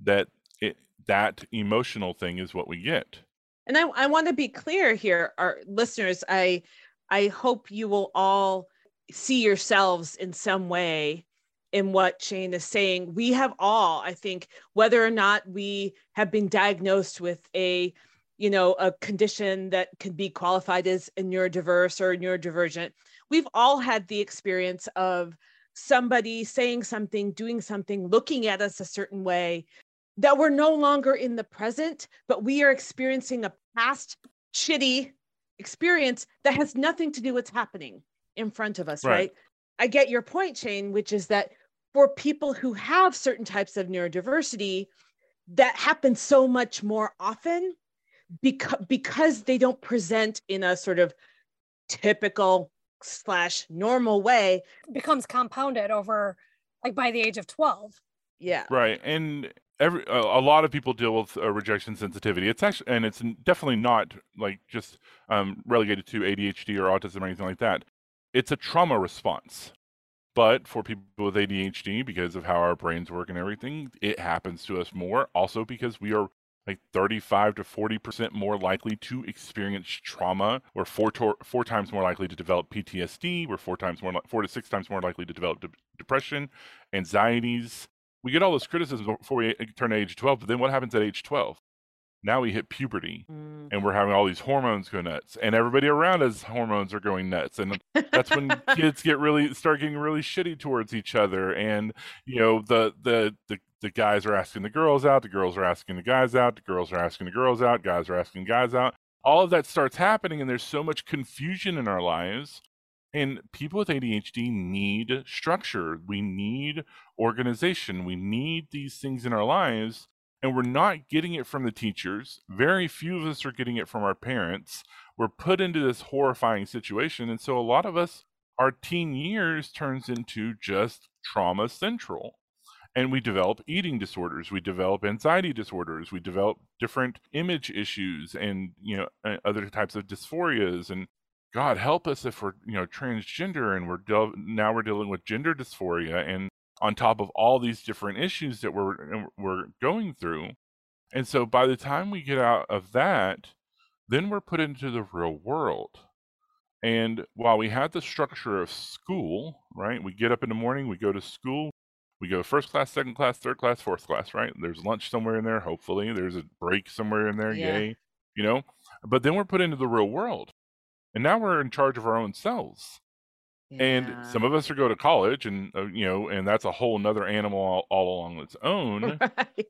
that it that emotional thing is what we get.
And I, I want to be clear here, our listeners. I I hope you will all see yourselves in some way in what Shane is saying. We have all, I think, whether or not we have been diagnosed with a, you know, a condition that can be qualified as a neurodiverse or neurodivergent, we've all had the experience of somebody saying something, doing something, looking at us a certain way that we're no longer in the present, but we are experiencing a past shitty experience that has nothing to do with what's happening in front of us, right. right? I get your point, Shane, which is that for people who have certain types of neurodiversity, that happens so much more often because because they don't present in a sort of typical slash normal way
becomes compounded over like by the age of 12
yeah
right and every a, a lot of people deal with uh, rejection sensitivity. It's actually and it's definitely not like just um, relegated to ADHD or autism or anything like that. It's a trauma response. But for people with ADHD, because of how our brains work and everything, it happens to us more. Also because we are like 35 to 40 percent more likely to experience trauma. We're four to- four times more likely to develop PTSD. We're four times more four to six times more likely to develop de- depression, anxieties, we get all this criticism before we uh, turn age 12, but then what happens at age 12? Now we hit puberty mm. and we're having all these hormones go nuts and everybody around us hormones are going nuts. And that's when <laughs> kids get really start getting really shitty towards each other. And, you know, the, the, the, the guys are asking the girls out, the girls are asking the guys out, the girls are asking the girls out, guys are asking guys out. All of that starts happening and there's so much confusion in our lives and people with ADHD need structure. We need organization. We need these things in our lives. And we're not getting it from the teachers. Very few of us are getting it from our parents. We're put into this horrifying situation. And so a lot of us our teen years turns into just trauma central and we develop eating disorders we develop anxiety disorders we develop different image issues and you know uh, other types of dysphorias and god help us if we're you know transgender and we're de- now we're dealing with gender dysphoria and on top of all these different issues that we're we're going through and so by the time we get out of that then we're put into the real world and while we had the structure of school right we get up in the morning we go to school we go first class, second class, third class, fourth class, right? There's lunch somewhere in there, hopefully. There's a break somewhere in there, yeah. yay. You know? But then we're put into the real world. And now we're in charge of our own selves. Yeah. And some of us are go to college and uh, you know, and that's a whole nother animal all, all along its own. Right.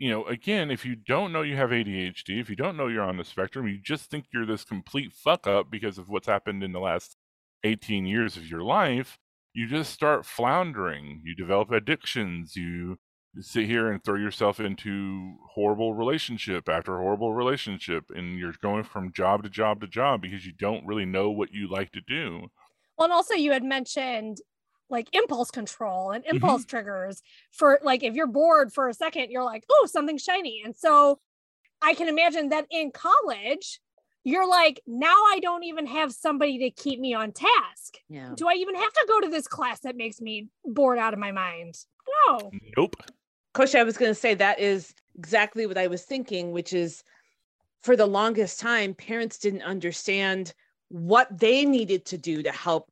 You know, again, if you don't know you have ADHD, if you don't know you're on the spectrum, you just think you're this complete fuck up because of what's happened in the last 18 years of your life, you just start floundering. You develop addictions. You sit here and throw yourself into horrible relationship after horrible relationship, and you're going from job to job to job because you don't really know what you like to do.
Well, and also you had mentioned like impulse control and mm-hmm. impulse mm-hmm. triggers for like if you're bored for a second, you're like, oh, something shiny. And so I can imagine that in college, you're like, now I don't even have somebody to keep me on task. Yeah. Do I even have to go to this class that makes me bored out of my mind? No.
Nope.
Coach, I was going to say that is exactly what I was thinking, which is for the longest time, parents didn't understand what they needed to do to help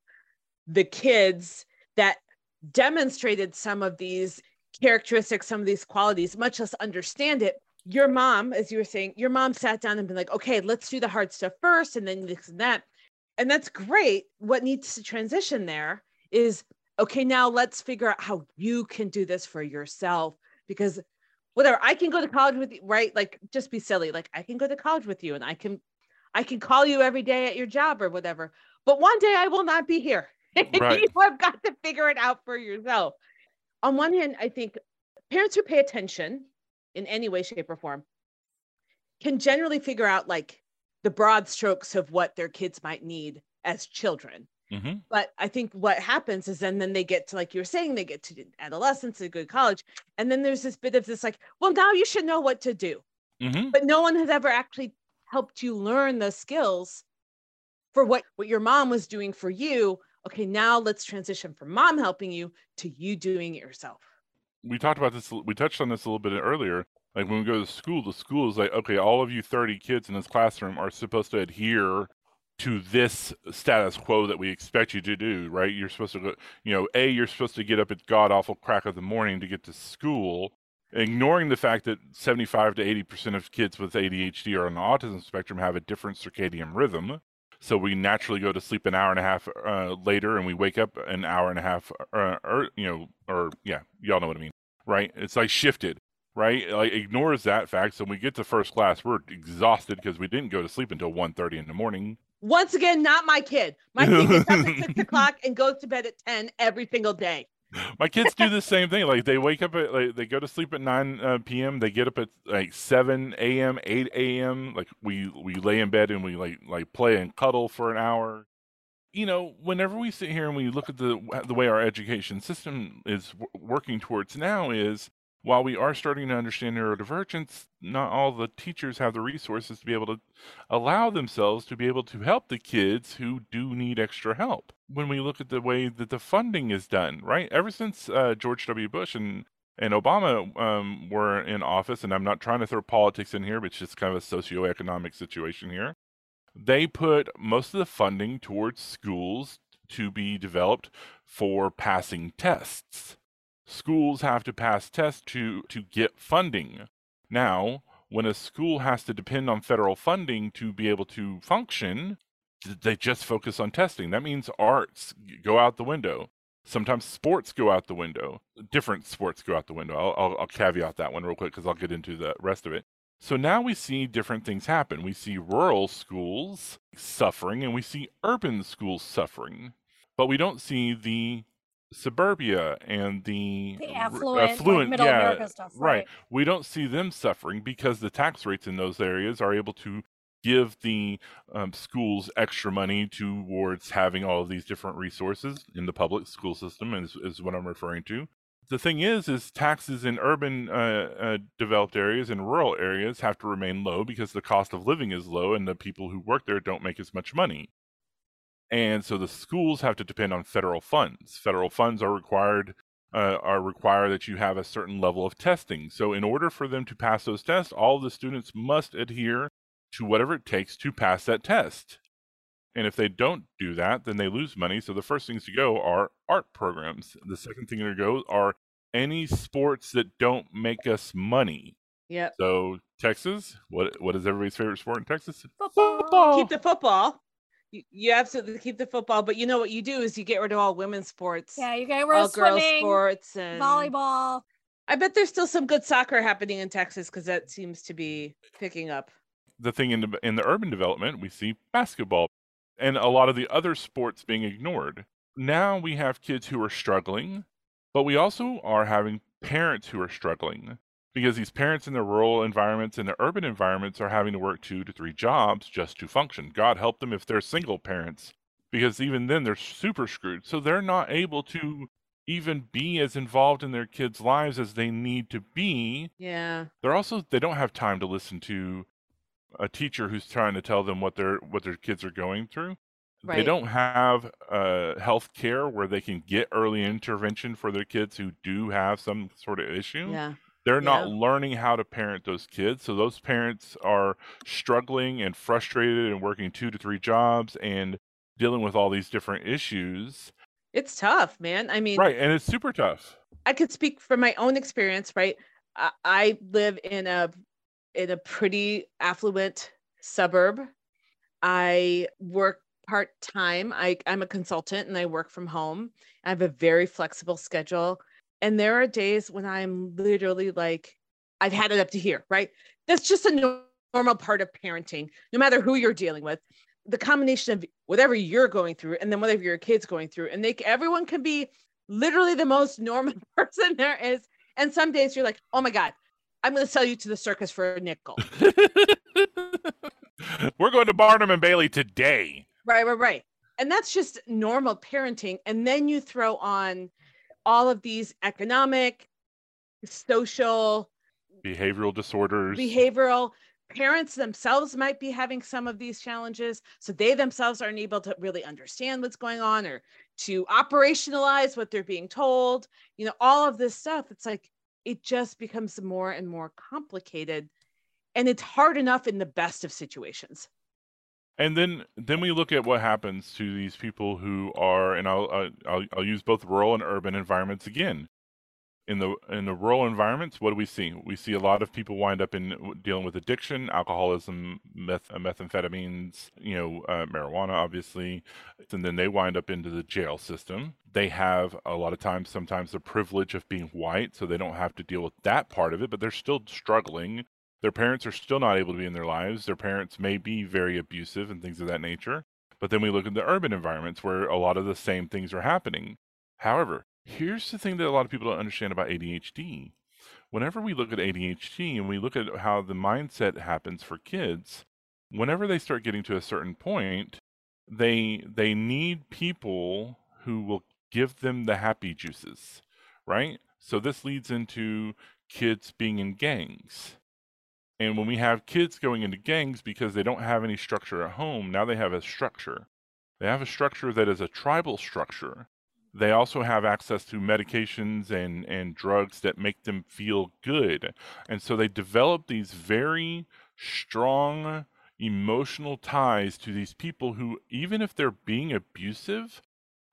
the kids that demonstrated some of these characteristics, some of these qualities, much less understand it your mom, as you were saying, your mom sat down and been like, okay, let's do the hard stuff first and then this and that. And that's great. What needs to transition there is okay, now let's figure out how you can do this for yourself because whatever I can go to college with you, right? Like just be silly. Like I can go to college with you and I can I can call you every day at your job or whatever. But one day I will not be here. <laughs> Right. you have got to figure it out for yourself. On one hand, I think parents who pay attention in any way, shape, or form can generally figure out like the broad strokes of what their kids might need as children. Mm-hmm. But I think what happens is then then they get to like you were saying they get to adolescence, they go to college, and then there's this bit of this like, well, now you should know what to do. Mm-hmm. But no one has ever actually helped you learn the skills for what what your mom was doing for you. Okay, now let's transition from mom helping you to you doing it yourself.
We talked about this we touched on this a little bit earlier. Like when we go to school the school is like okay all of you 30 kids in this classroom are supposed to adhere to this status quo that we expect you to do right? You're supposed to go you know a you're supposed to get up at god awful crack of the morning to get to school ignoring the fact that 75 to 80% of kids with adhd or on the autism spectrum have a different circadian rhythm. So we naturally go to sleep an hour and a half uh, later and we wake up an hour and a half uh, or you know or yeah y'all know what i mean right? It's like shifted right? Like ignores that fact. So when we get to first class we're exhausted because we didn't go to sleep until 1.30 in the morning.
Once again not my kid. My kid gets up at <laughs> 6 o'clock and goes to bed at 10 every single day <laughs>
my kids do the same thing. Like they wake up at like they go to sleep at nine uh, p.m. They get up at like seven a.m., eight a.m. Like we we lay in bed and we like like play and cuddle for an hour. You know, whenever we sit here and we look at the the way our education system is w- working towards now is while we are starting to understand neurodivergence, not all the teachers have the resources to be able to allow themselves to be able to help the kids who do need extra help. When we look at the way that the funding is done, right? Ever since uh, George W. Bush and and Obama um, were in office, and I'm not trying to throw politics in here, but it's just kind of a socioeconomic situation here. They put most of the funding towards schools to be developed for passing tests schools have to pass tests to, to get funding. Now, when a school has to depend on federal funding to be able to function, they just focus on testing. That means arts go out the window. Sometimes sports go out the window. Different sports go out the window. I'll, I'll, I'll caveat that one real quick because I'll get into the rest of it. So now we see different things happen. We see rural schools suffering and we see urban schools suffering, but we don't see the suburbia and the,
the affluent, affluent like yeah, stuff, right. right.
We don't see them suffering because the tax rates in those areas are able to give the um, schools extra money towards having all of these different resources in the public school system is, is what i'm referring to the thing is is taxes in urban uh, uh, developed areas and rural areas have to remain low because the cost of living is low and the people who work there don't make as much money and so the schools have to depend on federal funds federal funds are required uh, are require that you have a certain level of testing so in order for them to pass those tests all the students must adhere to whatever it takes to pass that test and if they don't do that, then they lose money. So the first things to go are art programs. The second thing to go are any sports that don't make us money.
Yeah.
So Texas, what what is everybody's favorite sport in Texas?
Football.
football. Keep the football. You, you absolutely keep the football, but you know what you do is you get rid of all women's sports.
Yeah, you get rid of
girls
swimming,
sports and
volleyball.
I bet there's still some good soccer happening in Texas because that seems to be picking up.
The thing in the in the urban development, we see basketball and a lot of the other sports being ignored. Now we have kids who are struggling, but we also are having parents who are struggling because these parents in the rural environments and the urban environments are having to work two to three jobs just to function. God help them if they're single parents because even then they're super screwed. So they're not able to even be as involved in their kids' lives as they need to be.
Yeah.
They're also they don't have time to listen to a teacher who's trying to tell them what their what their kids are going through. Right. They don't have uh, health care where they can get early intervention for their kids who do have some sort of issue.
Yeah.
They're
yeah.
not learning how to parent those kids. So those parents are struggling and frustrated and working two to three jobs and dealing with all these different issues.
It's tough, man. I mean,
right. And it's super tough.
I could speak from my own experience, right? I, I live in a in a pretty affluent suburb. I work part time. I'm a consultant and I work from home. I have a very flexible schedule. And there are days when I'm literally like, I've had it up to here, right? That's just a normal part of parenting, no matter who you're dealing with. The combination of whatever you're going through and then whatever your kid's going through, and they everyone can be literally the most <laughs> normal person there is. And some days you're like, oh my God, I'm going to sell you to the circus for a nickel. <laughs>
We're going to Barnum and Bailey today.
Right, right, right. And that's just normal parenting. And then you throw on all of these economic, social,
behavioral disorders.
Behavioral. Parents themselves might be having some of these challenges. So they themselves aren't able to really understand what's going on or to operationalize what they're being told. You know, all of this stuff. It's like, it just becomes more and more complicated and it's hard enough in the best of situations
and then then we look at what happens to these people who are and I'll, I'll I'll use both rural and urban environments again. In the in the rural environments what do we see? We see a lot of people wind up in dealing with addiction alcoholism meth, uh, methamphetamines you know uh, marijuana obviously and then they wind up into the jail system. They have a lot of times sometimes the privilege of being white so they don't have to deal with that part of it but they're still struggling their parents are still not able to be in their lives their parents may be very abusive and things of that nature but then we look at the urban environments where a lot of the same things are happening however Here's the thing that a lot of people don't understand about ADHD. Whenever we look at ADHD and we look at how the mindset happens for kids, whenever they start getting to a certain point, they they need people who will give them the happy juices, right? So this leads into kids being in gangs. And when we have kids going into gangs because they don't have any structure at home, now they have a structure. They have a structure that is a tribal structure they also have access to medications and, and drugs that make them feel good. And so they develop these very strong emotional ties to these people who, even if they're being abusive,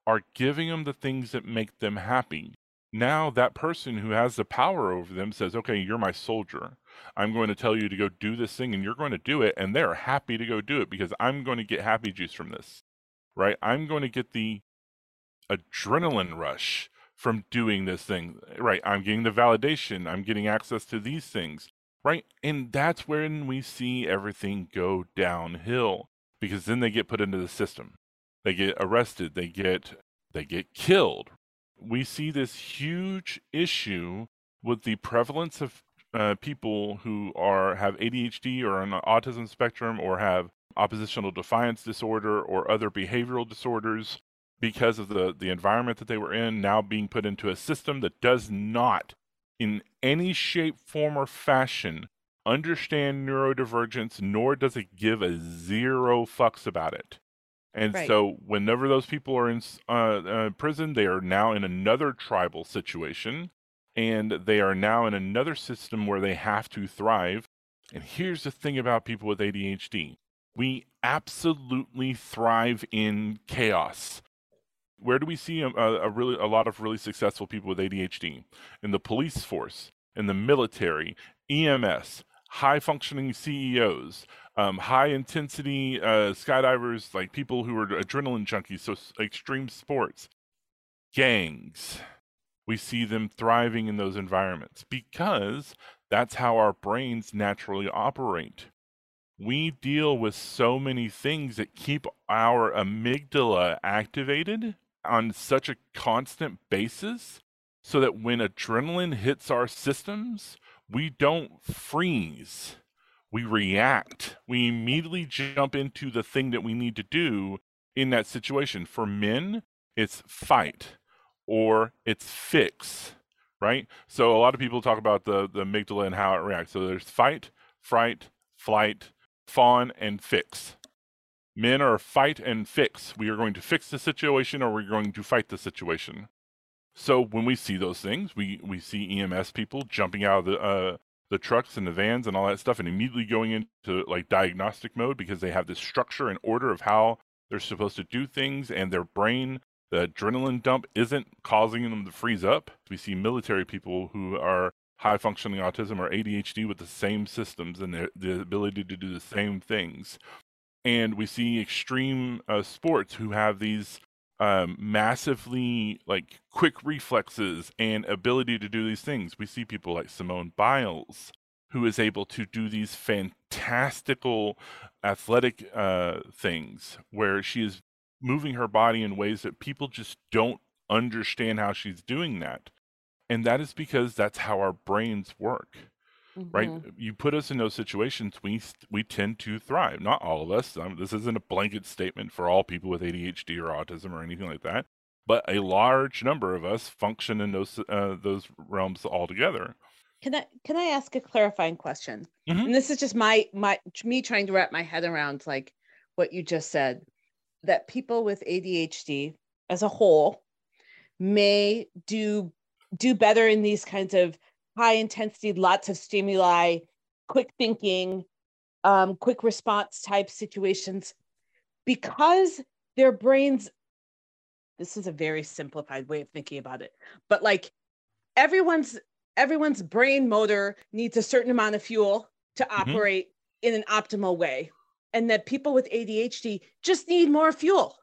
are giving them the things that make them happy. Now, that person who has the power over them says, Okay, you're my soldier. I'm going to tell you to go do this thing and you're going to do it. And they're happy to go do it because I'm going to get happy juice from this, right? I'm going to get the adrenaline rush from doing this thing. Right. I'm getting the validation. I'm getting access to these things. Right. And that's when we see everything go downhill because then they get put into the system. They get arrested. They get they get killed. We see this huge issue with the prevalence of uh, people who are have ADHD or on the autism spectrum or have oppositional defiance disorder or other behavioral disorders because of the, the environment that they were in now being put into a system that does not in any shape form or fashion understand neurodivergence nor does it give a zero fucks about it and right. so whenever those people are in uh, uh, prison they are now in another tribal situation and they are now in another system where they have to thrive and here's the thing about people with adhd we absolutely thrive in chaos. Where do we see a, a, really a lot of really successful people with ADHD? In the police force, in the military, EMS, high functioning CEOs, um, high intensity uh, skydivers, like people who are adrenaline junkies, so extreme sports, gangs. We see them thriving in those environments because that's how our brains naturally operate we deal with so many things that keep our amygdala activated on such a constant basis so that when adrenaline hits our systems, we don't freeze. We react. We immediately jump into the thing that we need to do in that situation. For men, it's fight or it's fix, right? So a lot of people talk about the, the amygdala and how it reacts. So there's fight, fright, flight, fawn, and fix. Men are fight and fix. We are going to fix the situation or we're going to fight the situation. So when we see those things, we, we see EMS people jumping out of the uh, the trucks and the vans and all that stuff and immediately going into like diagnostic mode because they have this structure and order of how they're supposed to do things and their brain the adrenaline dump isn't causing them to freeze up. We see military people who are high functioning autism or ADHD with the same systems and the, the ability to do the same things. And we see extreme uh, sports who have these um, massively like quick reflexes and ability to do these things. We see people like Simone Biles, who is able to do these fantastical athletic uh, things where she is moving her body in ways that people just don't understand how she's doing that. And that is because that's how our brains work mm-hmm. right you put us in those situations we we tend to thrive. Not all of us um, this isn't a blanket statement for all people with adhd or autism or anything like that but a large number of us function in those uh, those realms altogether.
Can i can i ask a clarifying question? Mm-hmm. and this is just my my me trying to wrap my head around like what you just said that people with adhd as a whole may do do better in these kinds of high intensity, lots of stimuli, quick thinking, um, quick response type situations because their brains. This is a very simplified way of thinking about it, but like everyone's everyone's brain motor needs a certain amount of fuel to mm-hmm. operate in an optimal way and that people with ADHD just need more fuel.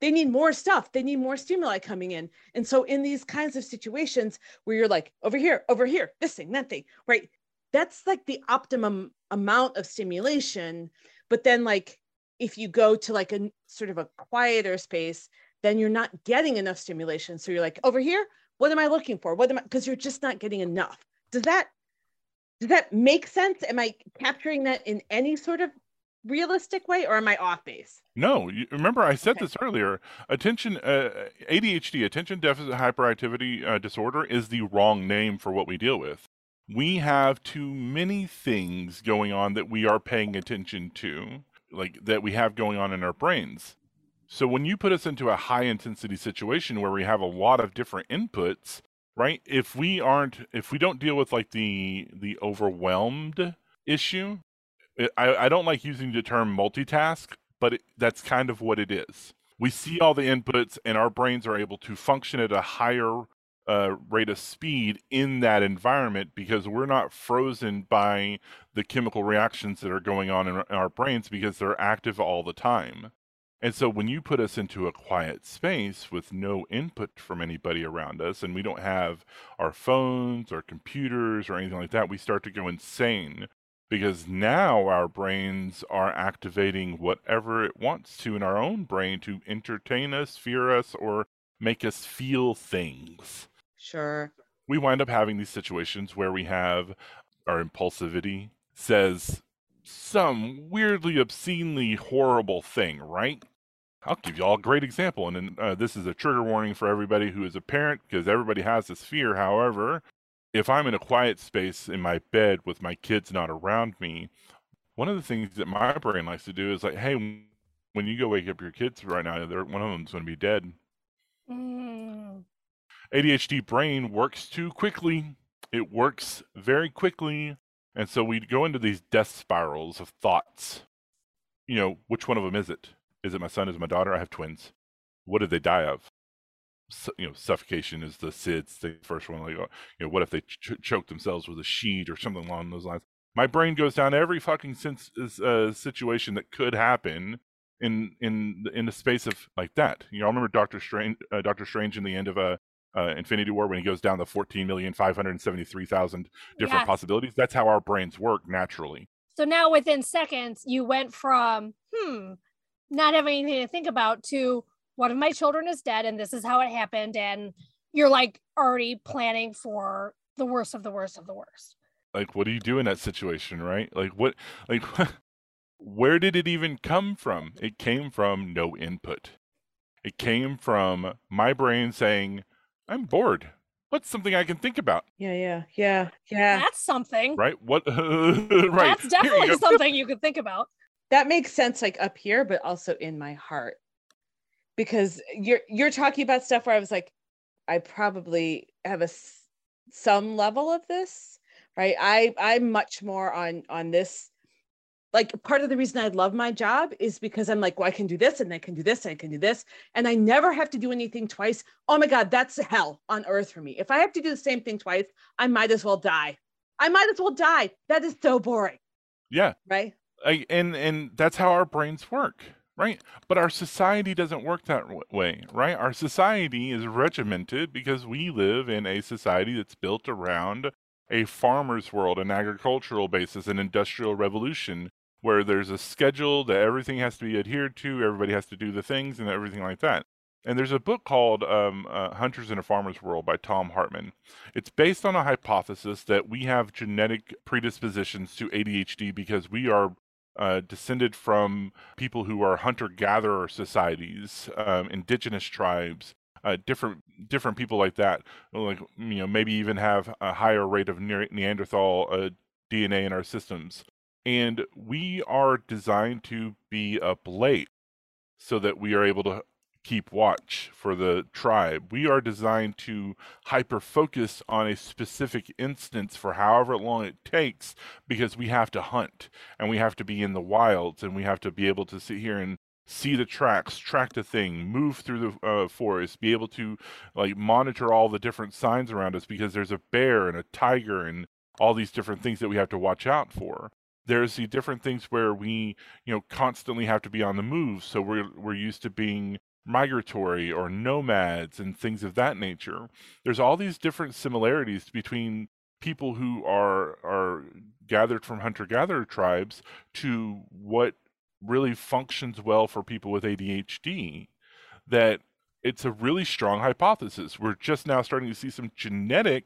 They need more stuff. They need more stimuli coming in. And so in these kinds of situations where you're like over here over here this thing that thing right? That's like the optimum amount of stimulation. But then like if you go to like a sort of a quieter space then you're not getting enough stimulation. So you're like over here what am i looking for? What am i because you're just not getting enough. Does that does that make sense? Am i capturing that in any sort of realistic way or am I off base?
No, you, remember I said okay. this earlier. Attention, uh, ADHD, attention deficit hyperactivity uh, disorder, is the wrong name for what we deal with. We have too many things going on that we are paying attention to, like that we have going on in our brains. So when you put us into a high intensity situation where we have a lot of different inputs, right? If we aren't, if we don't deal with like the the overwhelmed issue, I, I don't like using the term multitask, but it, that's kind of what it is. We see all the inputs, and our brains are able to function at a higher uh, rate of speed in that environment because we're not frozen by the chemical reactions that are going on in our, in our brains because they're active all the time. And so when you put us into a quiet space with no input from anybody around us, and we don't have our phones or computers or anything like that, we start to go insane because now our brains are activating whatever it wants to in our own brain to entertain us, fear us, or make us feel things.
Sure.
We wind up having these situations where we have our impulsivity says some weirdly obscenely horrible thing, right? I'll give you all a great example, and uh, this is a trigger warning for everybody who is a parent because everybody has this fear. However, if I'm in a quiet space in my bed with my kids not around me, one of the things that my brain likes to do is like, hey, when you go wake up your kids right now, they're, one of them's going to be dead. Mm. ADHD brain works too quickly. It works very quickly. And so we go into these death spirals of thoughts. You know, which one of them is it? Is it my son? Is it my daughter? I have twins. What did they die of? You know, suffocation is the SIDS, the first one. Like, you know, what if they ch- choke themselves with a sheet or something along those lines? My brain goes down every fucking sense, uh, situation that could happen in in in the space of like that. You know, I remember Doctor Strange, uh, Doctor Strange in the end of a uh, uh, Infinity War when he goes down the fourteen million five hundred seventy three thousand different yes. possibilities. That's how our brains work naturally.
So now, within seconds, you went from hmm, not having anything to think about to one of my children is dead and this is how it happened and you're like already planning for the worst of the worst of the worst?
Like what do you do in that situation right? Like what like <laughs> where did it even come from? It came from no input. It came from my brain saying i'm bored. What's something i can think about?
Yeah yeah yeah yeah.
That's something.
Right? What <laughs>
right. That's definitely you <laughs> something you could think about.
That makes sense like up here but also in my heart because you're you're talking about stuff where i was like i probably have a some level of this right? I i'm much more on on this like part of the reason i love my job is because i'm like well i can do this and i can do this and i can do this and i never have to do anything twice. Oh my god that's hell on earth for me. If i have to do the same thing twice i might as well die. I might as well die. That is so boring.
Yeah.
Right?
I, and and that's how our brains work right? But our society doesn't work that way right? Our society is regimented because we live in a society that's built around a farmer's world an agricultural basis an industrial revolution where there's a schedule that everything has to be adhered to everybody has to do the things and everything like that. And there's a book called um, uh, Hunters in a Farmer's World by Thom Hartmann. It's based on a hypothesis that we have genetic predispositions to ADHD because we are uh, descended from people who are hunter-gatherer societies, um, indigenous tribes, uh, different different people like that. Like you know, maybe even have a higher rate of Neanderthal uh, DNA in our systems, and we are designed to be up late so that we are able to keep watch for the tribe. We are designed to hyper focus on a specific instance for however long it takes because we have to hunt and we have to be in the wilds and we have to be able to sit here and see the tracks, track the thing, move through the uh, forest, be able to like monitor all the different signs around us because there's a bear and a tiger and all these different things that we have to watch out for there's the different things where we you know constantly have to be on the move so we're we're used to being migratory or nomads and things of that nature. There's all these different similarities between people who are are gathered from hunter gatherer tribes to what really functions well for people with ADHD that it's a really strong hypothesis. We're just now starting to see some genetic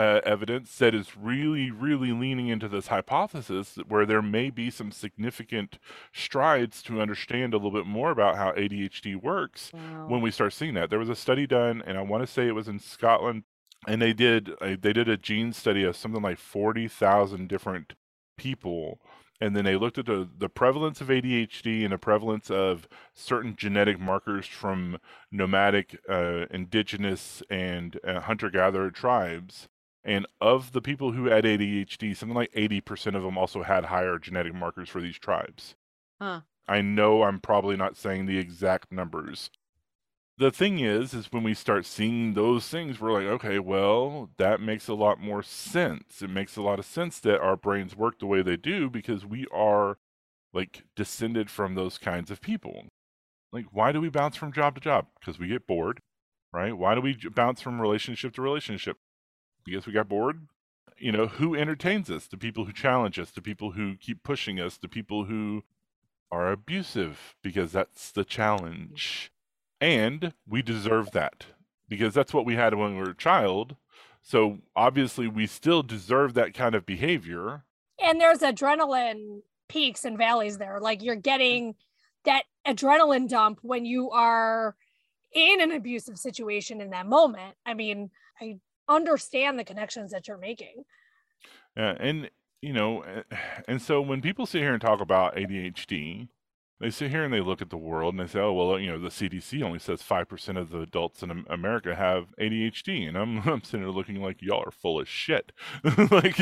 uh, evidence that is really, really leaning into this hypothesis where there may be some significant strides to understand a little bit more about how ADHD works wow. when we start seeing that. There was a study done, and I want to say it was in Scotland, and they did a, they did a gene study of something like forty thousand different people. And then they looked at the, the prevalence of ADHD and the prevalence of certain genetic markers from nomadic, uh, indigenous, and uh, hunter gatherer tribes and of the people who had ADHD, something like 80% of them also had higher genetic markers for these tribes.
Huh.
I know I'm probably not saying the exact numbers. The thing is, is when we start seeing those things, we're like, okay, well, that makes a lot more sense. It makes a lot of sense that our brains work the way they do because we are like descended from those kinds of people. Like, why do we bounce from job to job? Because we get bored, right? Why do we bounce from relationship to relationship? Because we got bored. You know, who entertains us? The people who challenge us, the people who keep pushing us, the people who are abusive because that's the mm-hmm. challenge. And we deserve that because that's what we had when we were a child. So obviously, we still deserve that kind of behavior.
And there's adrenaline peaks and valleys there. Like you're getting that adrenaline dump when you are in an abusive situation in that moment. I mean, I understand the connections that you're making.
Yeah, and you know, eh, <sighs> and so when people sit here and talk about ADHD, they sit here and they look at the world and they say, "Oh, well, you know, the CDC only says five percent of the adults in America have ADHD," and I'm <laughs> I'm sitting there looking like y'all are full of shit, <laughs> like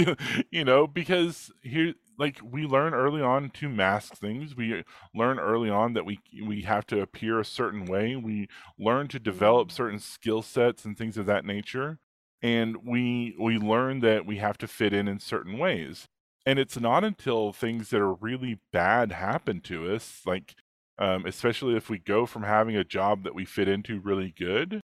you know, because here, like we learn early on to mask things. We learn early on that we we have to appear a certain way. We learn to develop certain skill sets and things of that nature, and we we learn that we have to fit in in certain ways. And it's not until things that are really bad happen to us like um, especially if we go from having a job that we fit into really good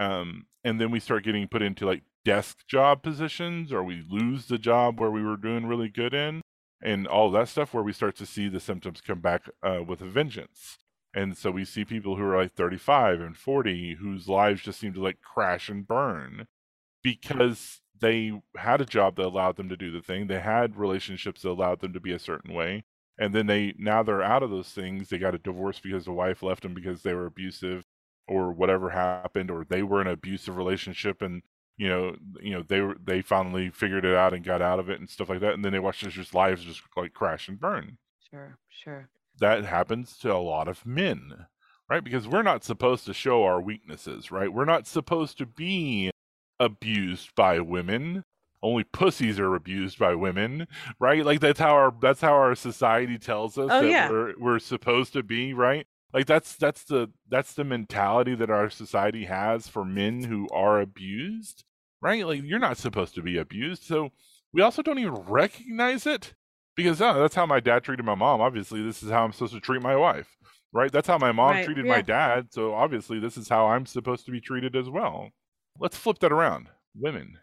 um, and then we start getting put into like desk job positions or we lose the job where we were doing really good in and all that stuff where we start to see the symptoms come back uh, with a vengeance. And so we see people who are like 35 and 40 whose lives just seem to like crash and burn because they had a job that allowed them to do the thing. They had relationships that allowed them to be a certain way. And then they now they're out of those things. They got a divorce because the wife left them because they were abusive or whatever happened or they were in an abusive relationship and you know you know they were they finally figured it out and got out of it and stuff like that and then they watched their just lives just like crash and burn
sure sure
that happens to a lot of men right because we're not supposed to show our weaknesses right we're not supposed to be abused by women. Only pussies are abused by women right? Like that's how our that's how our society tells us
oh,
that
yeah.
we're, we're supposed to be right? Like that's that's the that's the mentality that our society has for men who are abused right? Like you're not supposed to be abused. So we also don't even recognize it because oh, that's how my dad treated my mom. Obviously this is how i'm supposed to treat my wife right? That's how my mom right. treated yeah. my dad. So obviously this is how i'm supposed to be treated as well let's flip that around. Women,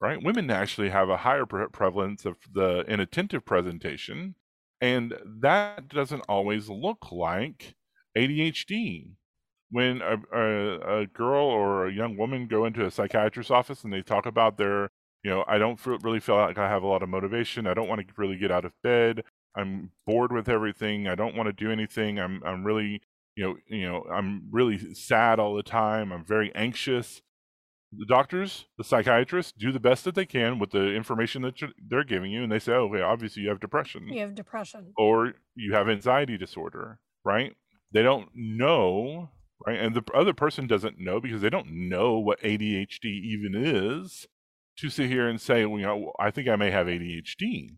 right? Women actually have a higher pre- prevalence of the inattentive presentation, and that doesn't always look like ADHD. When a, a, a girl or a young woman go into a psychiatrist's office and they talk about their, you know, I don't feel, really feel like I have a lot of motivation. I don't want to really get out of bed. I'm bored with everything. I don't want to do anything. I'm I'm really you know you know I'm really sad all the time. I'm very anxious the doctors, the psychiatrists do the best that they can with the information that they're giving you, and they say, "Oh, okay, obviously you have depression,
you have depression,
or you have anxiety disorder." Right? They don't know, right? And the other person doesn't know because they don't know what ADHD even is. To sit here and say, well, you know, I think I may have ADHD,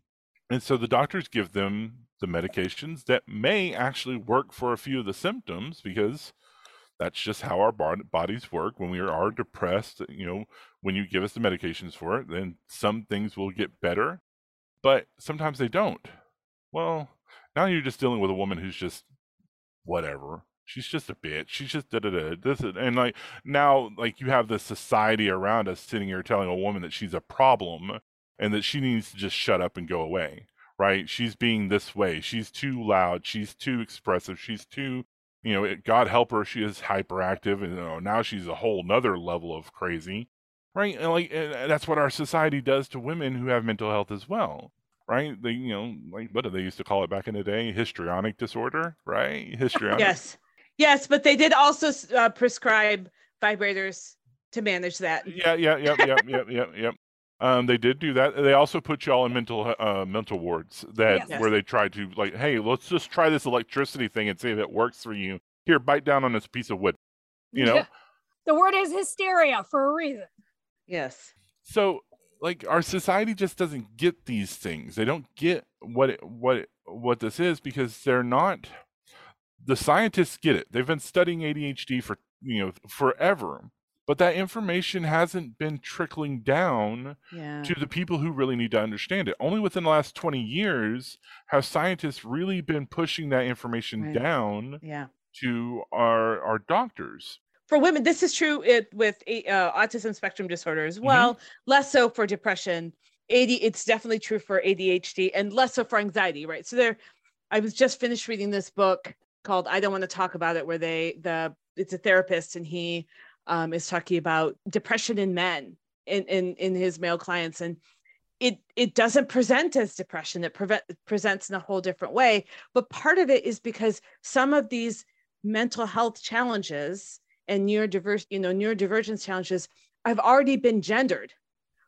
and so the doctors give them the medications that may actually work for a few of the symptoms because that's just how our bodies work. When we are depressed you know when you give us the medications for it then some things will get better but sometimes they don't. Well now you're just dealing with a woman who's just whatever. She's just a bitch. She's just da da da this is, and like now like you have the society around us sitting here telling a woman that she's a problem and that she needs to just shut up and go away right? She's being this way. She's too loud. She's too expressive. She's too you know, it, God help her, she is hyperactive, and you know, now she's a whole nother level of crazy, right? And like and that's what our society does to women who have mental health as well, right? They, you know, like what did they used to call it back in the day? Histrionic disorder, right? Histrionic.
yes, yes, but they did also uh, prescribe vibrators to manage that.
Yeah, yeah, yeah, yeah, yeah, yeah, yep. Um, they did do that. They also put y'all in mental uh, mental wards that yes. where they tried to like, hey, let's just try this electricity thing and see if it works for you. Here, bite down on this piece of wood. You know, yeah.
the word is hysteria for a reason.
Yes.
So, like, our society just doesn't get these things. They don't get what it, what it, what this is because they're not. The scientists get it. They've been studying ADHD for you know forever but that information hasn't been trickling down
yeah.
to the people who really need to understand it. Only within the last 20 years have scientists really been pushing that information right. down
yeah.
to our our doctors.
For women, this is true it, with uh, autism spectrum disorder as well. Mm-hmm. Less so for depression. AD, it's definitely true for ADHD, and less so for anxiety. Right. So there, I was just finished reading this book called "I Don't Want to Talk About It," where they the it's a therapist and he um, is talking about depression in men in in in his male clients. And it it doesn't present as depression. It prevent, presents in a whole different way. But part of it is because some of these mental health challenges and neurodiverse you know neurodivergence challenges have already been gendered.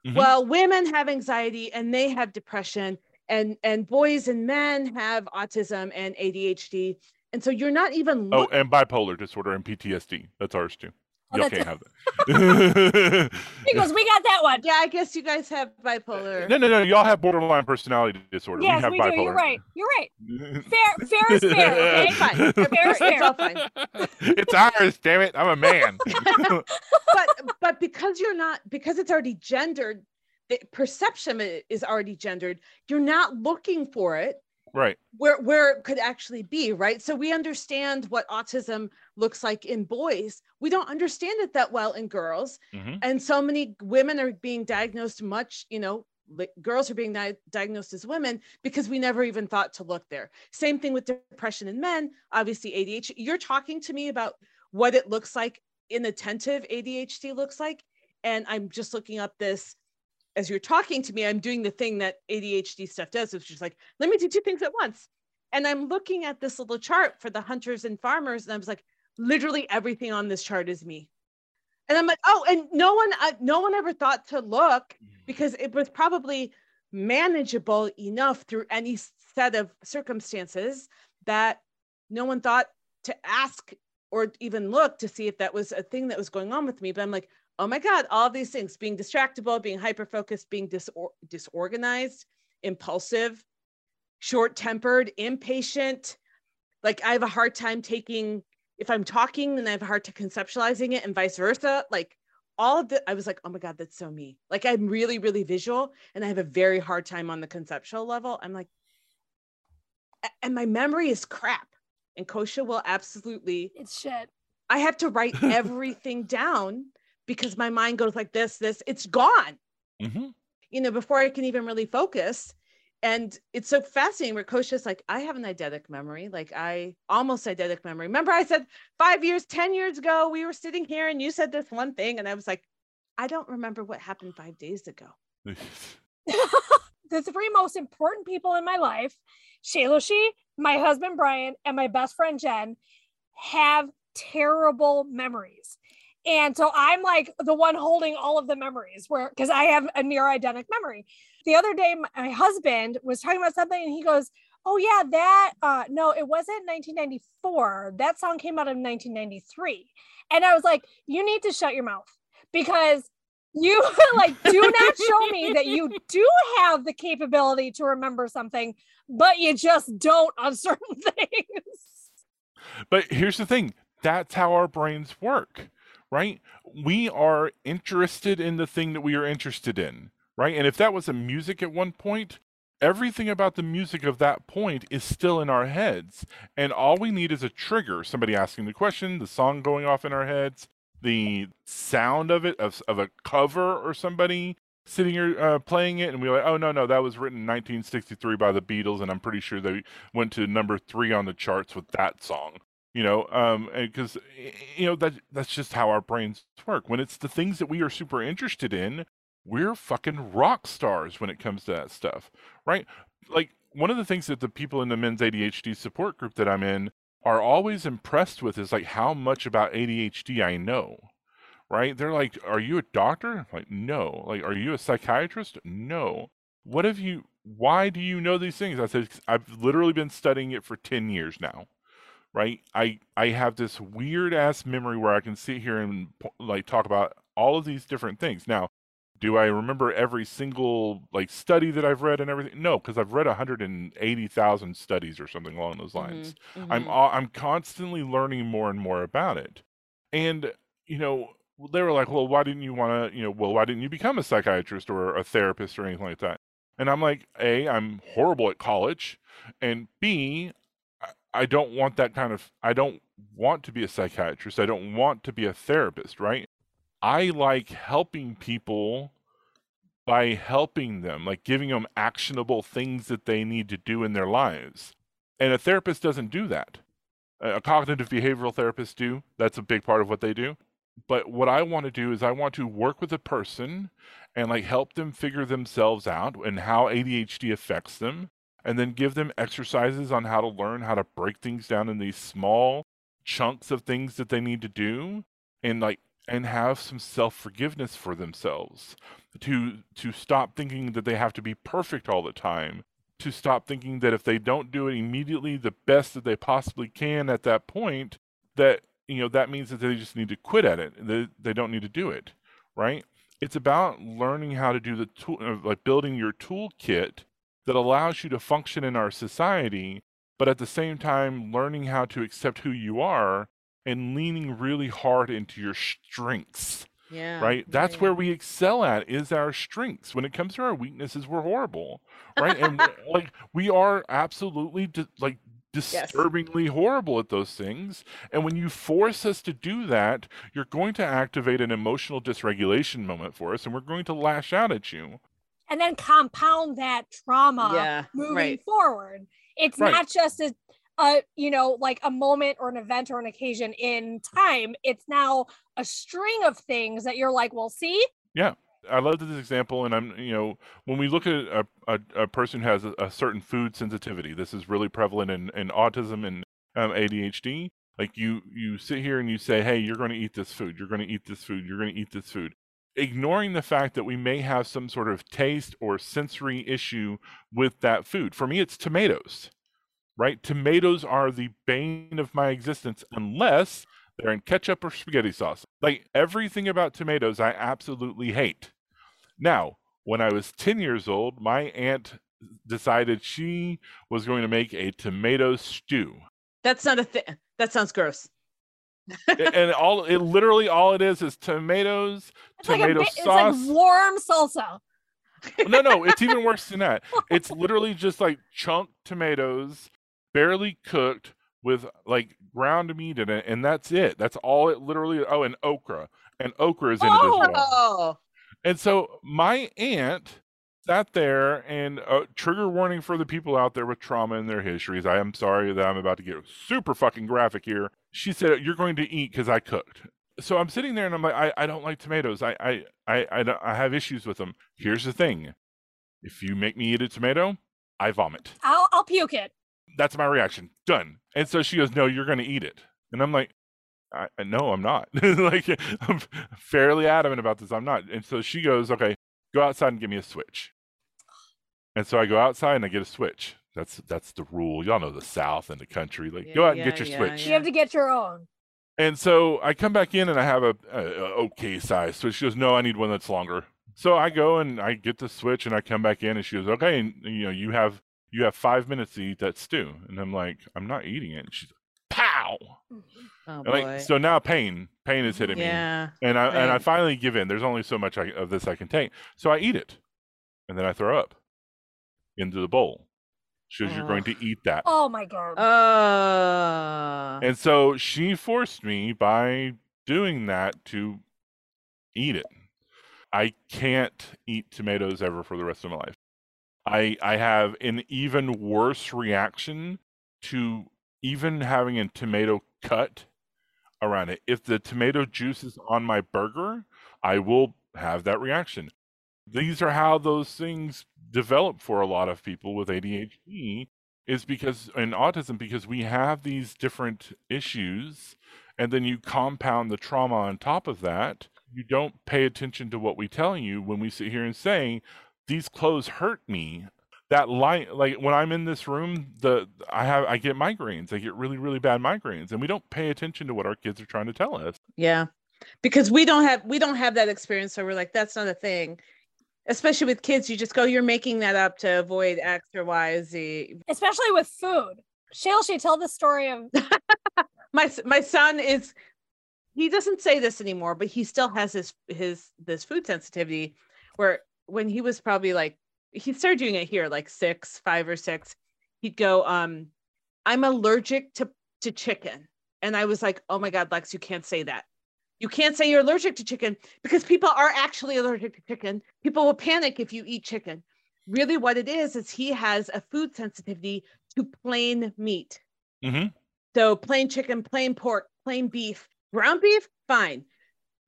Mm-hmm. well women have anxiety and they have depression and and boys and men have autism and adhd and so you're not even
oh and bipolar disorder and ptsd that's ours too Oh, Y'all can't have that. <laughs>
he goes, we got that one.
Yeah, I guess you guys have bipolar.
No, no, no. Y'all have borderline personality disorder.
Yes, we, have
we bipolar. do.
You're right. You're right. <laughs> Fair, fair is fair. Okay, fine. <laughs> Fair is fair. It's fine.
It's ours. Damn it! I'm a man.
but but because you're not because it's already gendered, the perception is already gendered. You're not looking for it
right.
where where it could actually be right? So we understand what autism looks like in boys. We don't understand it that well in girls. Mm-hmm. and so many women are being diagnosed much you know girls are being di- diagnosed as women because we never even thought to look there. Same thing with depression in men obviously adhd you're talking to me about what it looks like inattentive adhd looks like and i'm just looking up this as you're talking to me, I'm doing the thing that ADHD stuff does, which is like, let me do two things at once. And I'm looking at this little chart for the hunters and farmers, and I was like, literally everything on this chart is me. And I'm like, oh, and no one, uh, no one ever thought to look because it was probably manageable enough through any set of circumstances that no one thought to ask or even look to see if that was a thing that was going on with me. But I'm like, oh my God, all these things being distractible, being hyper focused, being disor- disorganized, impulsive, short tempered, impatient. Like I have a hard time taking, if I'm talking, then I have a hard time conceptualizing it and vice versa. Like all of the, I was like, oh my God, that's so me. Like I'm really, really visual and I have a very hard time on the conceptual level. I'm like, and my memory is crap. And Kosha will absolutely.
It's shit.
I have to write <laughs> everything down because my mind goes like this, this, it's gone. Mm-hmm. You know, before I can even really focus. And it's so fascinating where Kosha's like, I have an eidetic memory, like I almost eidetic memory. Remember, I said five years, 10 years ago, we were sitting here and you said this one thing. And I was like, I don't remember what happened five days ago. <laughs>
the three most important people in my life, Shaylushi, my husband Brian, and my best friend Jen, have terrible memories. And so I'm like the one holding all of the memories where because I have a near eidetic memory. The other day, my husband was talking about something and he goes, Oh, yeah, that, uh, no, it wasn't 1994. That song came out in 1993. And I was like, You need to shut your mouth because you <laughs> like do not show me that you do have the capability to remember something, but you just don't on certain <laughs> things.
But here's the thing that's how our brains work right? We are interested in the thing that we are interested in, right? And if that was a music at one point, everything about the music of that point is still in our heads. And all we need is a trigger somebody asking the question, the song going off in our heads, the sound of it, of, of a cover or somebody sitting here uh, playing it and we are like oh no no that was written in 1963 by the beatles and i'm pretty sure they went to number three on the charts with that song you know um because you know that that's just how our brains work. When it's the things that we are super interested in we're fucking rock stars when it comes to that stuff right? Like one of the things that the people in the men's ADHD support group that I'm in are always impressed with is like how much about ADHD I know right? They're like are you a doctor? Like no. Like are you a psychiatrist? No. What have you why do you know these things? I said i've literally been studying it for 10 years now right? I I have this weird ass memory where I can sit here and like talk about all of these different things. Now, do I remember every single like study that I've read and everything? No, because I've read 180,000 studies or something along those lines. Mm-hmm, mm-hmm. I'm I'm constantly learning more and more about it. And you know, they were like, "Well, why didn't you want to, you know, well, why didn't you become a psychiatrist or a therapist or anything like that?" And I'm like, "A, I'm horrible at college, and B, I don't want that kind of I don't want to be a psychiatrist. I don't want to be a therapist, right? I like helping people by helping them, like giving them actionable things that they need to do in their lives. And a therapist doesn't do that. A cognitive behavioral therapist do. That's a big part of what they do. but what I want to do is I want to work with a person and like help them figure themselves out and how ADHD affects them and then give them exercises on how to learn how to break things down in these small chunks of things that they need to do and like and have some self-forgiveness for themselves to to stop thinking that they have to be perfect all the time to stop thinking that if they don't do it immediately the best that they possibly can at that point that you know that means that they just need to quit at it they, they don't need to do it right? It's about learning how to do the tool uh, like building your toolkit that allows you to function in our society but at the same time learning how to accept who you are and leaning really hard into your strengths
yeah
right? That's where we excel at is our strengths. When it comes to our weaknesses we're horrible right? And like we are absolutely di- like disturbingly yes. horrible at those things. And when you force us to do that you're going to activate an emotional dysregulation moment for us and we're going to lash out at you
and then compound that trauma
yeah,
moving
right.
forward it's
Right.
not just a, a you know like a moment or an event or an occasion in time it's now a string of things that you're like well see Yeah.
I love this example, and I'm, you know, when we look at a, a, a person who has a, a certain food sensitivity, this is really prevalent in, in autism and um, ADHD. Like you, you sit here and you say, "Hey, you're going to eat this food. You're going to eat this food. You're going to eat this food," ignoring the fact that we may have some sort of taste or sensory issue with that food. For me, it's tomatoes. Right? Tomatoes are the bane of my existence unless they're in ketchup or spaghetti sauce. Like everything about tomatoes, I absolutely hate. Now, when I was 10 years old, my aunt decided she was going to make a tomato stew.
That's not a thing. That sounds gross.
And all it literally all it is is tomatoes, <laughs>
it's like
tomato
bit, it's like warm salsa
no, no, it's even worse than that. <laughs> Oh. It's literally just like chunked tomatoes, barely cooked with like ground meat in it, and that's it. That's all it literally. Oh, and okra, and okra is in it as well.
Oh,
And so my aunt sat there and uh, trigger warning for the people out there with trauma in their histories. I am sorry that I'm about to get super fucking graphic here. She said, "You're going to eat because I cooked." So I'm sitting there and I'm like, I, I don't like tomatoes. I, I, I, I, don't- I have issues with them. Here's the thing: if you make me eat a tomato, I vomit.
i'll i'll puke it
That's my reaction. Done. And so she goes, "No, you're going to eat it." And I'm like, I, I- "No, I'm not." <laughs> like I'm fairly adamant about this. I'm not. And so she goes, "Okay, go outside and give me a switch." And so I go outside and I get a switch. That's that's the rule. Y'all know the South and the country. Like, go
Yeah,
out and get your
yeah,
switch.
you have to get your own
And so I come back in and I have a, a, a okay size switch. She goes, "No, I need one that's longer." So I go and I get the switch and I come back in and she goes, "Okay, and, you know, you have you have five minutes to eat that stew." And I'm like, "I'm not eating it." And she's like, "Pow!"
oh boy.
like, so now pain, pain is hitting me,
yeah.
and I and I finally give in. There's only so much I, of this I can take, so I eat it, and then I throw up into the bowl. She goes, "You're going to eat that."
oh my god
Uh,
And so she forced me by doing that to eat it. I can't eat tomatoes ever for the rest of my life. I I have an even worse reaction to even having a tomato cut around it. If the tomato juice is on my burger, I will have that reaction. These are how those things develop for a lot of people with ADHD is because in autism because we have these different issues and then you compound the trauma on top of that you don't pay attention to what we tell you when we sit here and say these clothes hurt me that light like when i'm in this room the i have i get migraines i get really really bad migraines and we don't pay attention to what our kids are trying to tell us
yeah. Because we don't have we don't have that experience, so we're like, that's not a thing. Especially with kids, you just go, you're making that up to avoid X or Y, Z.
especially with food. Shall she tell the story of <laughs>
my my son is he doesn't say this anymore but he still has his his this food sensitivity where when he was probably like he started doing it here like six five or six he'd go um i'm allergic to to chicken. And i was like oh my god lex you can't say that you can't say you're allergic to chicken because people are actually allergic to chicken people will panic if you eat chicken really what it is is he has a food sensitivity to plain meat
mm-hmm.
so plain chicken, plain pork, plain beef, ground beef, fine.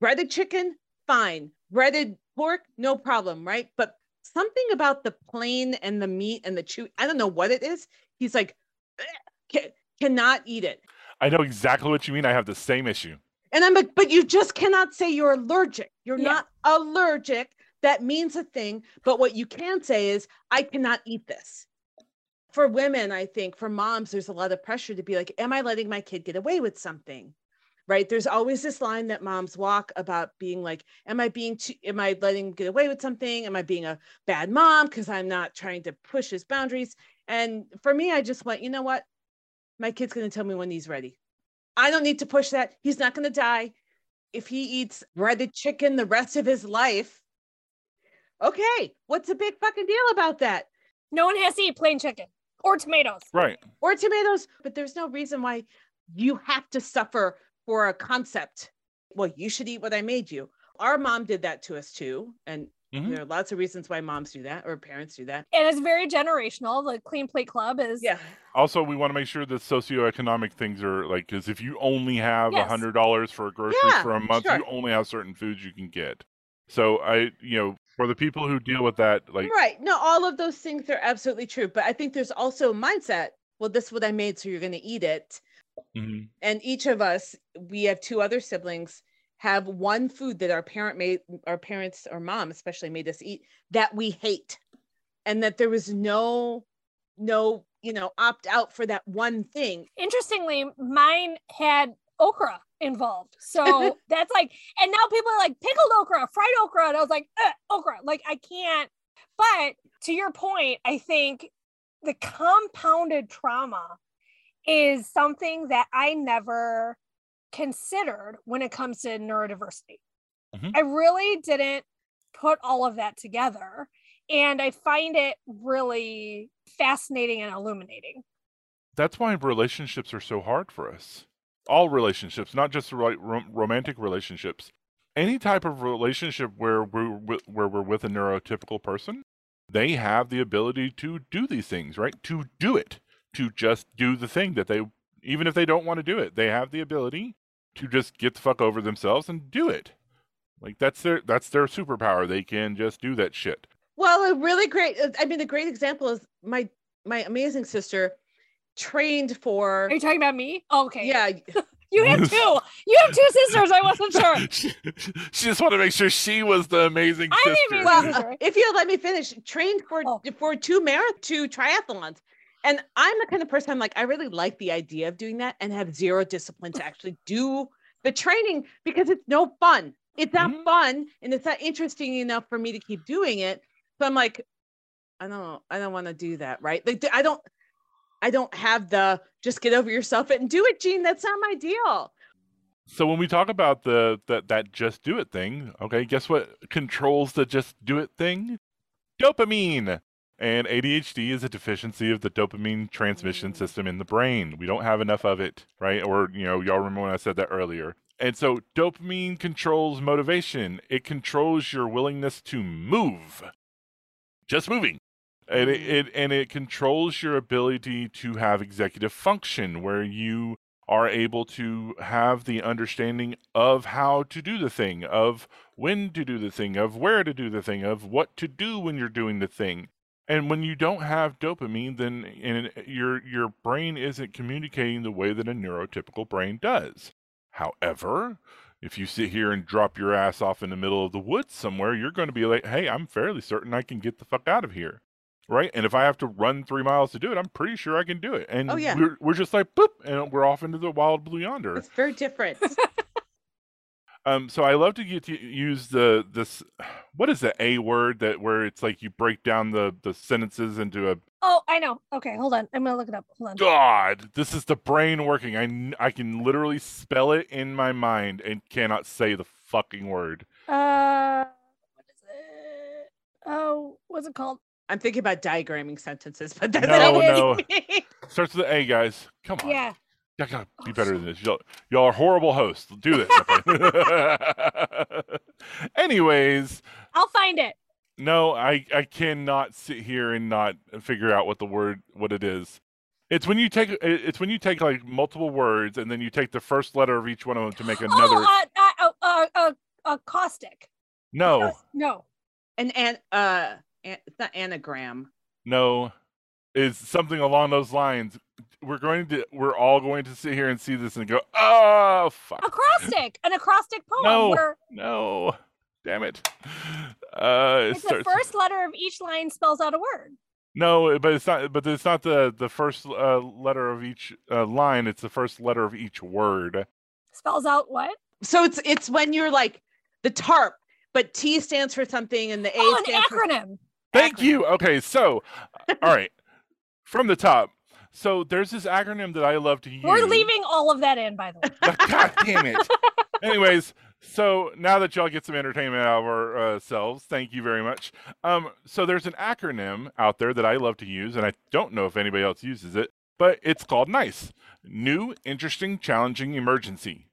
breaded chicken, fine. Breaded pork, no problem, right? But something about the plain and the meat and the chew, I don't know what it is. He's like, cannot eat it.
I know exactly what you mean. I have the same issue.
And I'm like, but you just cannot say you're allergic. You're yeah. not allergic. That means a thing. But what you can say is, I cannot eat this. For women, I think for moms, there's a lot of pressure to be like, am I letting my kid get away with something? Right. There's always this line that moms walk about being like, am I being too, am I letting him get away with something? Am I being a bad mom because I'm not trying to push his boundaries? And for me, I just went, you know what? My kid's going to tell me when he's ready. I don't need to push that. He's not going to die. If he eats breaded chicken the rest of his life, okay, what's the big fucking deal about that?
No one has to eat plain chicken or tomatoes.
Right.
Or tomatoes, but there's no reason why you have to suffer for a concept. Well, you should eat what I made you. Our mom did that to us too. And Mm-hmm. There are lots of reasons why moms do that or parents do that.
And it's very generational. The Clean Plate Club is.
Yeah.
Also, we want to make sure that socioeconomic things are like, because if you only have a yes. hundred dollars for groceries yeah, for a month, sure. you only have certain foods you can get. So I, you know, for the people who deal with that, like
right, no, all of those things are absolutely true. But I think there's also mindset. Well, this is what I made, so you're going to eat it. Mm-hmm. And each of us, we have two other siblings have one food that our parent made our parents or mom especially made us eat that we hate. And that there was no no you know opt out for that one thing.
Interestingly mine had okra involved. So <laughs> that's like and now people are like pickled okra fried okra. And i was like okra. Like i can't. But to your point i think the compounded trauma is something that i never considered when it comes to neurodiversity. Mm-hmm. I really didn't put all of that together. And I find it really fascinating and illuminating.
That's why relationships are so hard for us. All relationships, not just romantic relationships. Any type of relationship where we're with, where we're with a neurotypical person, they have the ability to do these things, right? To do it, to just do the thing that they even if they don't want to do it, they have the ability to just get the fuck over themselves and do it. Like that's their that's their superpower. They can just do that shit.
Well, a really great uh, I mean a great example is my my amazing sister trained for
Are you talking about me? Oh, okay.
Yeah. <laughs>
you have <laughs> two. You have two sisters. I wasn't sure. <laughs>
she, she, just wanted to make sure she was the amazing I sister.
Well, if you let me finish, trained for oh. for two marathon two triathlons. And I'm the kind of person I'm like, I really like the idea of doing that and have zero discipline to actually do the training because it's no fun. It's not mm-hmm. fun and it's not interesting enough for me to keep doing it. So I'm like, I don't, I don't want to do that, right? Like, I don't, I don't have the just get over yourself and do it, Gene. That's not my deal.
So when we talk about the that that just do it thing, okay, guess what controls the just do it thing? Dopamine. And ADHD is a deficiency of the dopamine transmission system in the brain. We don't have enough of it, right? Or, you know, y'all remember when I said that earlier. And so dopamine controls motivation, it controls your willingness to move. Just moving. And it, it, and it controls your ability to have executive function where you are able to have the understanding of how to do the thing, of when to do the thing, of where to do the thing, of what to do when you're doing the thing. And when you don't have dopamine, then and your your brain isn't communicating the way that a neurotypical brain does. However, if you sit here and drop your ass off in the middle of the woods somewhere, you're going to be like, "Hey, I'm fairly certain I can get the fuck out of here." Right? And if I have to run 3 miles to do it, I'm pretty sure I can do it. And
oh, yeah.
we're, we're just like, boop, and we're off into the wild blue yonder.
It's very different. <laughs>
Um, so I love to get to use the this <sighs> what is the A word that where it's like you break down the the sentences into a
Oh, I know. Okay, hold on. I'm gonna look it up. Hold on.
God, this is the brain working. I I can literally spell it in my mind and cannot say the fucking word.
Uh, what is it? Oh, what's it called?
I'm thinking about diagramming sentences, but <laughs> that's
no, no. Starts with A, guys. Come on.
Yeah.
I gotta be oh, better than this. Y'all, y'all are horrible hosts. Do this. <laughs> Anyways,
I'll find it.
No, I I cannot sit here and not figure out what the word what it is. It's when you take it's when you take like multiple words and then you take the first letter of each one of them to make oh, another.
Oh, uh, uh, uh, uh, a caustic.
No.
No.
An an uh, an, it's not anagram.
No. Is something along those lines. We're going to we're all going to sit here and see this and go, oh fuck.
Acrostic. An acrostic poem
No.
where
No. Damn it. Uh it
it's the first letter of each line spells out a word.
No, but it's not. But it's not the the first uh, letter of each uh, line. It's the first letter of each word.
Spells out what?
So it's it's when you're like the TARP, but T stands for something and the A
Oh, an
stands for
acronym.
Thank you. Okay, so all right, from the top. So there's this acronym that I love to use.
We're leaving all of that in, by the way. <laughs>
God damn it. <laughs> Anyways, so now that y'all get some entertainment out of ourselves, thank you very much. Um, so there's an acronym out there that I love to use, and I don't know if anybody else uses it, but it's called NICE New, Interesting, Challenging Emergency.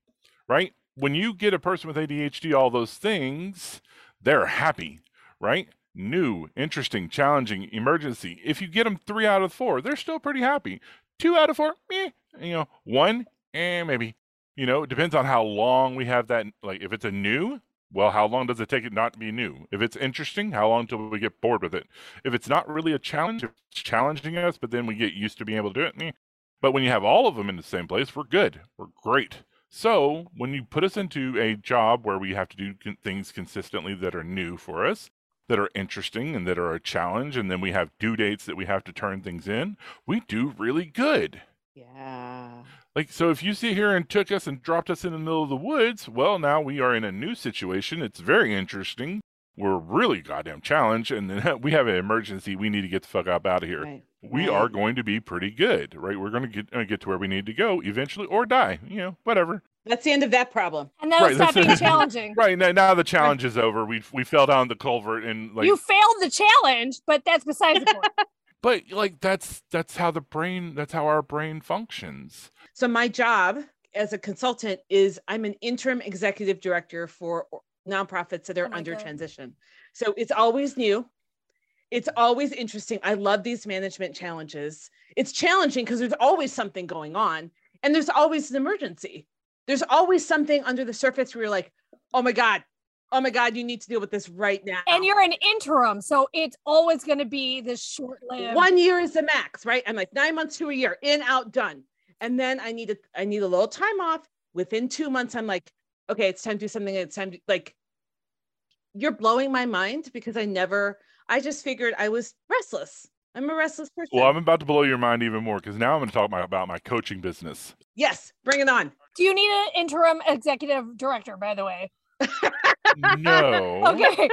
Right? When you get a person with ADHD, all those things, they're happy, right? New, interesting, challenging, emergency. If you get them three out of four, they're still pretty happy. Two out of four, eh, you know, one, eh, maybe. You know, it depends on how long we have that. Like, if it's a new, well, how long does it take it not to be new? If it's interesting, how long till we get bored with it? If it's not really a challenge, if it's challenging us, but then we get used to being able to do it. But when you have all of them in the same place, we're good. We're great. So when you put us into a job where we have to do things consistently that are new for us, that are interesting and that are a challenge, and then we have due dates that we have to turn things in, we do really good.
Yeah.
Like, so if you sit here and took us and dropped us in the middle of the woods, well, now we are in a new situation. It's very interesting. We're really goddamn challenged, and then <laughs> we have an emergency. We need to get the fuck up out of here.
Right.
We
right.
are going to be pretty good, right? We're going to get uh, get to where we need to go eventually, or die. You know, whatever.
That's the end of that problem.
And that'll
Right,
stop being
it.
challenging. <laughs>
Right now, now the challenge is over. We we fell down the culvert and like,
you failed the challenge, but that's besides the point. <laughs>
but like that's that's how the brain that's how our brain functions.
So my job as a consultant is I'm an interim executive director for nonprofits that are
Oh
under
God.
transition. So it's always new. It's always interesting. I love these management challenges. It's challenging because there's always something going on and there's always an emergency. There's always something under the surface where you're like, oh my God, oh my God, you need to deal with this right now.
And you're an interim, so it's always going to be this short-lived.
one year is the max, right? I'm like nine months to a year, in, out, done. And then I need a I need a little time off. Within two months, I'm like, okay, it's time to do something. It's time to like you're blowing my mind because I never I just figured I was restless. I'm a restless person.
Well, I'm about to blow your mind even more because now I'm going to talk my, about my coaching business.
yes, bring it on.
Do you need an interim executive director, by the way?
No,
Okay.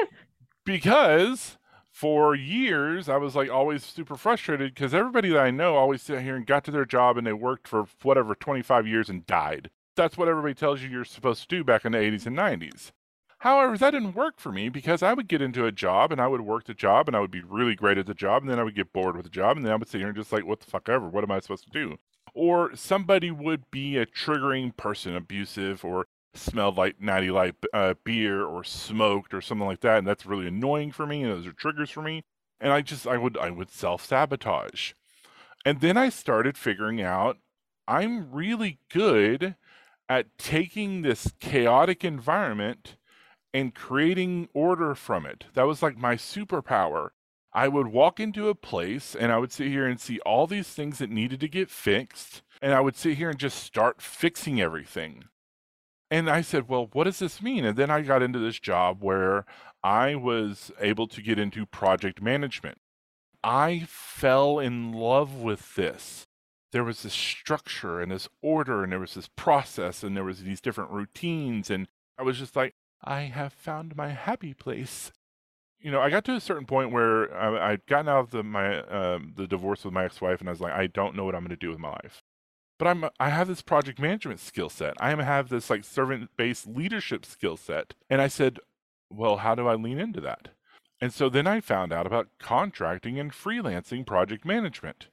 because for years I was like always super frustrated because everybody that I know always sit here and got to their job and they worked for whatever 25 years and died. That's what everybody tells you you're supposed to do back in the 80s and 90s. However, that didn't work for me because I would get into a job and I would work the job and I would be really great at the job and then I would get bored with the job and then I would sit here and just like, what the fuck ever? What am I supposed to do? Or somebody would be a triggering person, abusive or smelled like natty light uh, beer or smoked or something like that and that's really annoying for me and those are triggers for me and i just i would i would self-sabotage. And then i started figuring out i'm really good at taking this chaotic environment and creating order from it. That was like my superpower i would walk into a place and i would sit here and see all these things that needed to get fixed and i would sit here and just start fixing everything and I said, Well, what does this mean? And then I got into this job where I was able to get into project management. I fell in love with this. There was this structure and this order, and there was this process, and there was these different routines. And I was just like, I have found my happy place. You know, I got to a certain point where I, I'd gotten out of the, my um, the divorce with my ex-wife, and I was like, I don't know what I'm going to do with my life but I'm I have this project management skill set. I have this like servant based leadership skill set. And I said, well, how do I lean into that? And so then I found out about contracting and freelancing project management.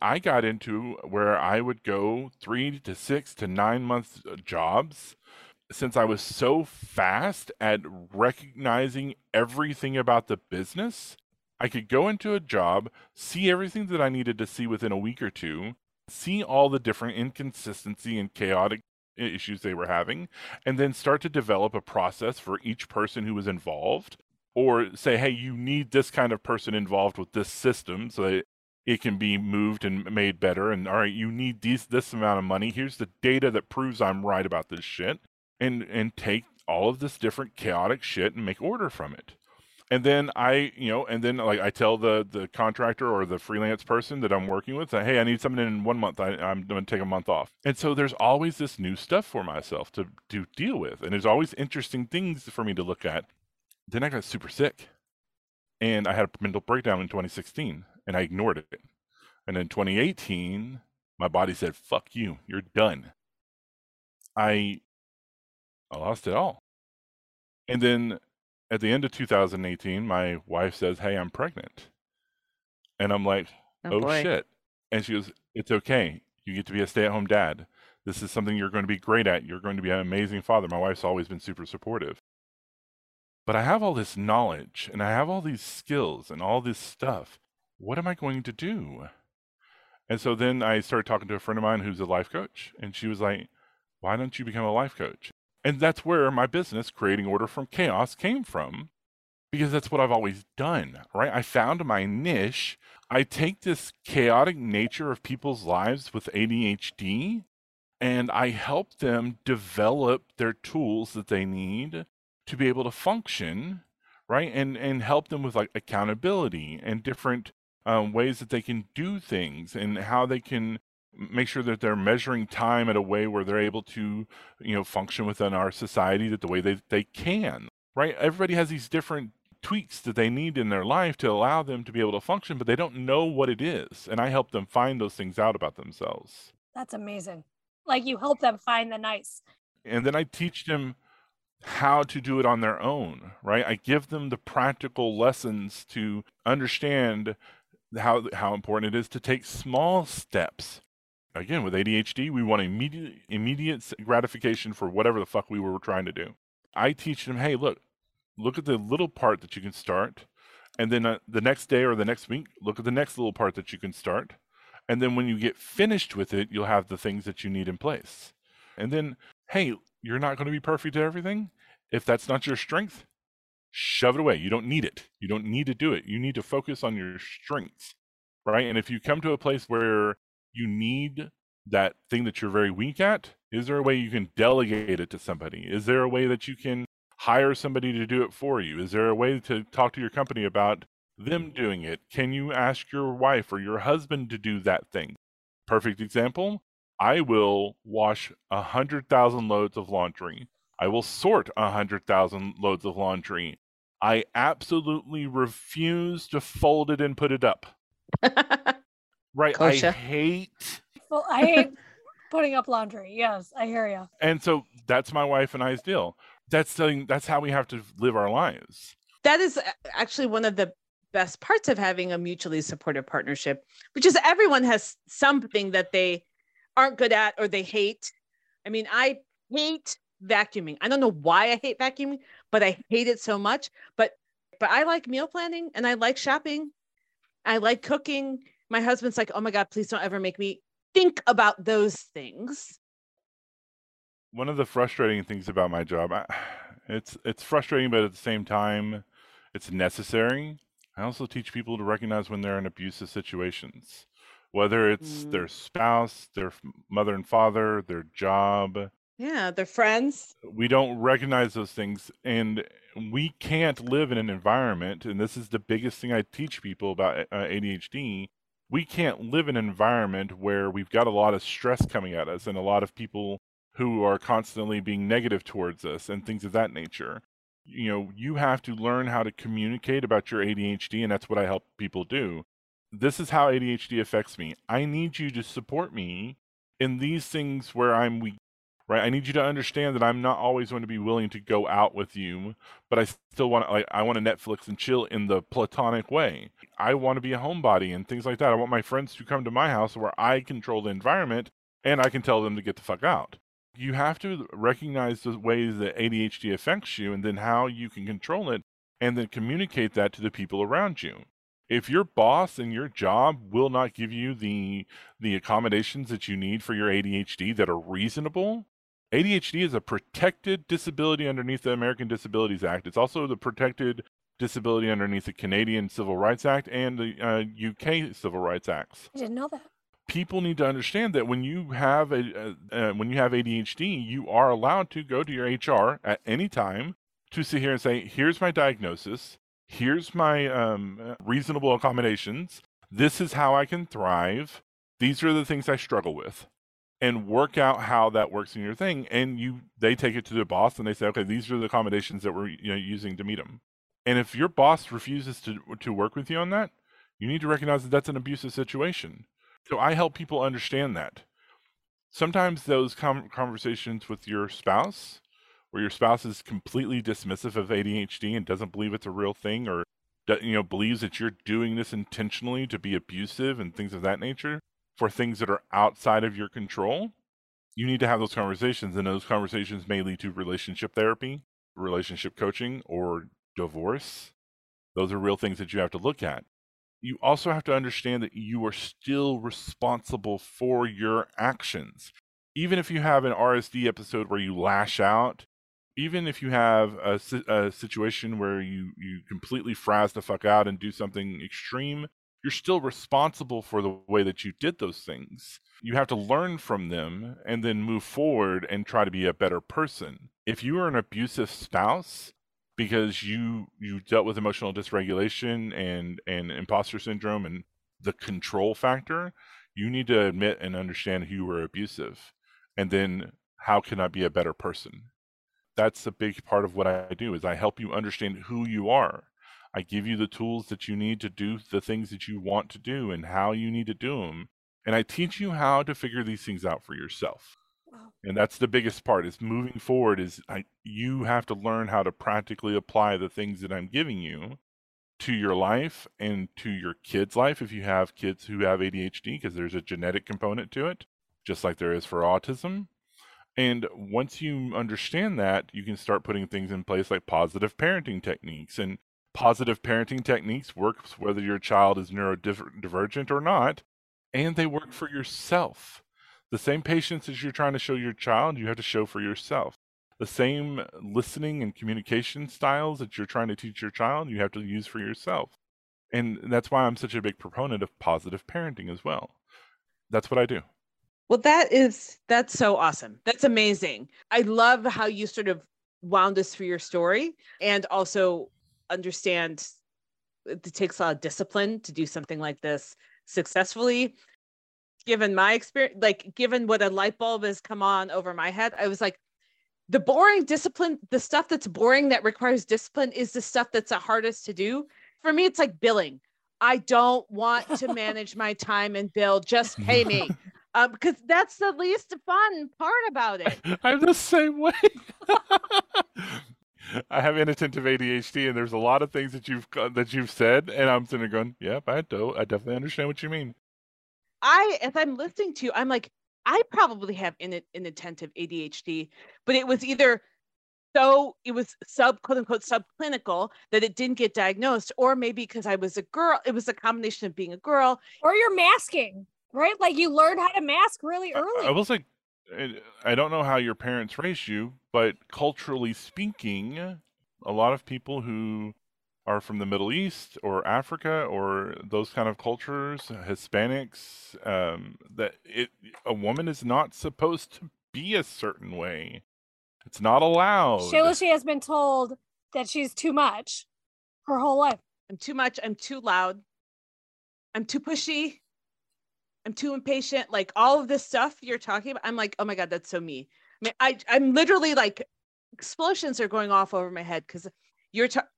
I got into where I would go three to six to nine months uh, jobs since I was so fast at recognizing everything about the business. I could go into a job, see everything that I needed to see within a week or two, see all the different inconsistency and chaotic issues they were having, and then start to develop a process for each person who was involved, or say, hey, you need this kind of person involved with this system so that it can be moved and made better. And all right, you need these this amount of money. Here's the data that proves I'm right about this shit, and and take all of this different chaotic shit and make order from it and then I, you know, and then like I tell the the contractor or the freelance person that I'm working with that, hey, I need something in one month. I, I'm going to take a month off. And so there's always this new stuff for myself to to deal with, and there's always interesting things for me to look at. Then I got super sick, and I had a mental breakdown in 2016, and I ignored it. And in 2018, my body said, "Fuck you, you're done." I I lost it all. And then at the end of 2018, my wife says, Hey, I'm pregnant. And I'm like, Oh, oh shit. And she goes, It's okay. You get to be a stay at home dad. This is something you're going to be great at. You're going to be an amazing father. My wife's always been super supportive. But I have all this knowledge and I have all these skills and all this stuff. What am I going to do? And so then I started talking to a friend of mine who's a life coach. And she was like, Why don't you become a life coach? And that's where my business, Creating Order from Chaos, came from because that's what I've always done, right? I found my niche. I take this chaotic nature of people's lives with ADHD and I help them develop their tools that they need to be able to function, right? And and help them with like accountability and different um, ways that they can do things and how they can make sure that they're measuring time in a way where they're able to you know function within our society that the way they, they can right? Everybody has these different tweaks that they need in their life to allow them to be able to function but they don't know what it is and i help them find those things out about themselves.
That's amazing. Like you help them find the nice.
And then i teach them how to do it on their own right? I give them the practical lessons to understand how how important it is to take small steps again with ADHD, we want immediate immediate gratification for whatever the fuck we were trying to do. I teach them, hey, look, look at the little part that you can start, and then uh, the next day or the next week, look at the next little part that you can start, and then when you get finished with it, you'll have the things that you need in place. And then, hey, you're not going to be perfect at everything. If that's not your strength, shove it away. You don't need it. You don't need to do it. You need to focus on your strengths, right? And if you come to a place where you need that thing that you're very weak at? Is there a way you can delegate it to somebody? Is there a way that you can hire somebody to do it for you? Is there a way to talk to your company about them doing it? Can you ask your wife or your husband to do that thing? Perfect example I will wash a hundred thousand loads of laundry. I will sort a hundred thousand loads of laundry. I absolutely refuse to fold it and put it up. <laughs> Right. Kosher. I hate.
Well, I hate putting up laundry. Yes, I hear you.
And so that's my wife and I's deal. That's saying that's how we have to live our lives.
That is uh, actually one of the best parts of having a mutually supportive partnership, which is everyone has something that they aren't good at or they hate. I mean, I hate vacuuming. I don't know why I hate vacuuming, but I hate it so much. But but I like meal planning and I like shopping. I like cooking my husband's like, oh my God, please don't ever make me think about those things.
One of the frustrating things about my job, it's it's frustrating, but at the same time, it's necessary. I also teach people to recognize when they're in abusive situations, whether it's mm. their spouse, their mother and father, their job.
Yeah, their friends.
We don't recognize those things, and we can't live in an environment. And this is the biggest thing I teach people about uh, ADHD we can't live in an environment where we've got a lot of stress coming at us and a lot of people who are constantly being negative towards us and things of that nature. You know, you have to learn how to communicate about your ADHD, and that's what I help people do. This is how ADHD affects me. I need you to support me in these things where I'm weak right? I need you to understand that I'm not always going to be willing to go out with you, but I still want like I want to Netflix and chill in the platonic way. I want to be a homebody and things like that. I want my friends to come to my house where I control the environment and I can tell them to get the fuck out. You have to recognize the ways that ADHD affects you and then how you can control it and then communicate that to the people around you if your boss and your job will not give you the the accommodations that you need for your ADHD that are reasonable, ADHD is a protected disability underneath the American Disabilities Act. It's also the protected disability underneath the Canadian Civil Rights Act and the uh, UK Civil Rights Acts.
I didn't know that.
People need to understand that when you have a uh, when you have ADHD, you are allowed to go to your HR at any time to sit here and say, "Here's my diagnosis. Here's my um, reasonable accommodations. This is how I can thrive. These are the things I struggle with." And work out how that works in your thing and you they take it to the boss and they say okay these are the accommodations that we're you know, using to meet them and if your boss refuses to to work with you on that, you need to recognize that that's an abusive situation. So I help people understand that. Sometimes those com- conversations with your spouse, where your spouse is completely dismissive of ADHD and doesn't believe it's a real thing, or you know believes that you're doing this intentionally to be abusive and things of that nature for things that are outside of your control, you need to have those conversations, and those conversations may lead to relationship therapy, relationship coaching, or divorce. Those are real things that you have to look at. You also have to understand that you are still responsible for your actions. Even if you have an RSD episode where you lash out, even if you have a, a situation where you, you completely frazz the fuck out and do something extreme, you're still responsible for the way that you did those things. You have to learn from them and then move forward and try to be a better person. If you are an abusive spouse, because you you dealt with emotional dysregulation and and imposter syndrome and the control factor you need to admit and understand who you were abusive and then how can i be a better person that's a big part of what i do is i help you understand who you are i give you the tools that you need to do the things that you want to do and how you need to do them and i teach you how to figure these things out for yourself. And that's the biggest part is moving forward is I, you have to learn how to practically apply the things that i'm giving you to your life and to your kids life if you have kids who have adhd because there's a genetic component to it just like there is for autism. And once you understand that you can start putting things in place like positive parenting techniques and positive parenting techniques works whether your child is neurodivergent or not and they work for yourself the same patience as you're trying to show your child, you have to show for yourself. The same listening and communication styles that you're trying to teach your child, you have to use for yourself. And that's why I'm such a big proponent of positive parenting as well. That's what I do.
Well, that is that's so awesome. That's amazing. I love how you sort of wound us through your story and also understand it takes a lot of discipline to do something like this successfully given my experience, like given what a light bulb has come on over my head, I was like, the boring discipline, the stuff that's boring that requires discipline is the stuff that's the hardest to do. For me, it's like billing. I don't want to <laughs> manage my time and bill. Just pay me. <laughs> Um, because that's the least fun part about it. <laughs>
I'm the same way. <laughs> I have inattentive ADHD, and there's a lot of things that you've that you've said, and I'm sitting there going, "Yep, I do. I definitely understand what you mean."
I, as I'm listening to you, I'm like, I probably have in inattentive ADHD, but it was either so it was sub quote unquote subclinical that it didn't get diagnosed, or maybe because I was a girl, it was a combination of being a girl.
Or you're masking, right? Like you learned how to mask really early.
I, I will say, I don't know how your parents raised you, but culturally speaking, a lot of people who are from the Middle East or Africa or those kind of cultures, Hispanics, um, that it a woman is not supposed to be a certain way. It's not allowed.
Shayla she has been told that she's too much her whole life.
I'm too much. I'm too loud. I'm too pushy. I'm too impatient. Like all of this stuff you're talking about, I'm like, oh my god, that's so me. I mean, I I'm literally like explosions are going off over my head because you're ta-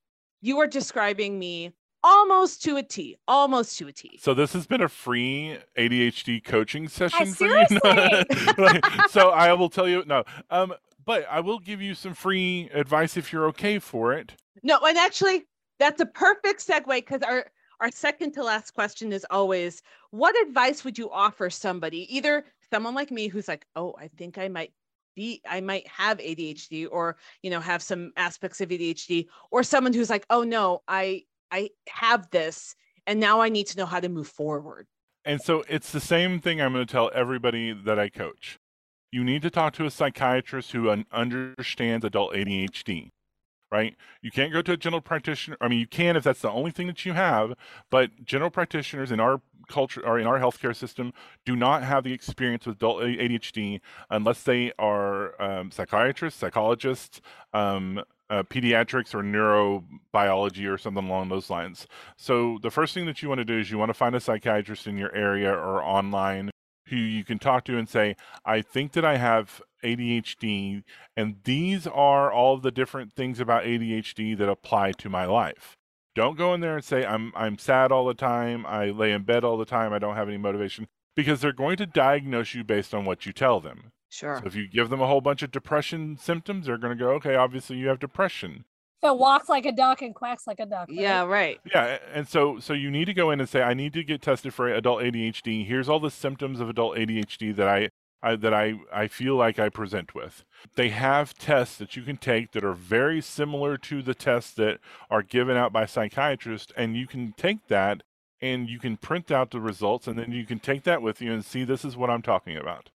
you are describing me almost to a T, almost to a T.
So this has been a free ADHD coaching session
for <laughs> seriously?
you. so I will tell you no. Um, but I will give you some free advice if you're okay for it.
No, and actually, that's a perfect segue because our our second to last question is always, what advice would you offer somebody, either someone like me who's like, oh, I think I might be i might have adhd or you know have some aspects of adhd or someone who's like oh no i i have this and now i need to know how to move forward.
And so it's the same thing i'm going to tell everybody that i coach. You need to talk to a psychiatrist who un- understands adult ADHD right? You can't go to a general practitioner. I mean, you can if that's the only thing that you have, but general practitioners in our culture or in our healthcare system do not have the experience with adult ADHD unless they are um, psychiatrists, psychologists, um, uh, pediatrics or neurobiology or something along those lines. So the first thing that you want to do is you want to find a psychiatrist in your area or online who you can talk to and say, I think that I have ADHD, and these are all the different things about ADHD that apply to my life. Don't go in there and say, I'm, I'm sad all the time, I lay in bed all the time, I don't have any motivation, because they're going to diagnose you based on what you tell them.
Sure.
So if you give them a whole bunch of depression symptoms, they're going to go, okay, obviously you have depression
that walks like a duck and quacks like a duck.
Right? Yeah, right.
Yeah, and so so you need to go in and say, I need to get tested for adult ADHD. Here's all the symptoms of adult ADHD that I, I that I I feel like I present with. They have tests that you can take that are very similar to the tests that are given out by psychiatrists, and you can take that and you can print out the results, and then you can take that with you and see this is what I'm talking about.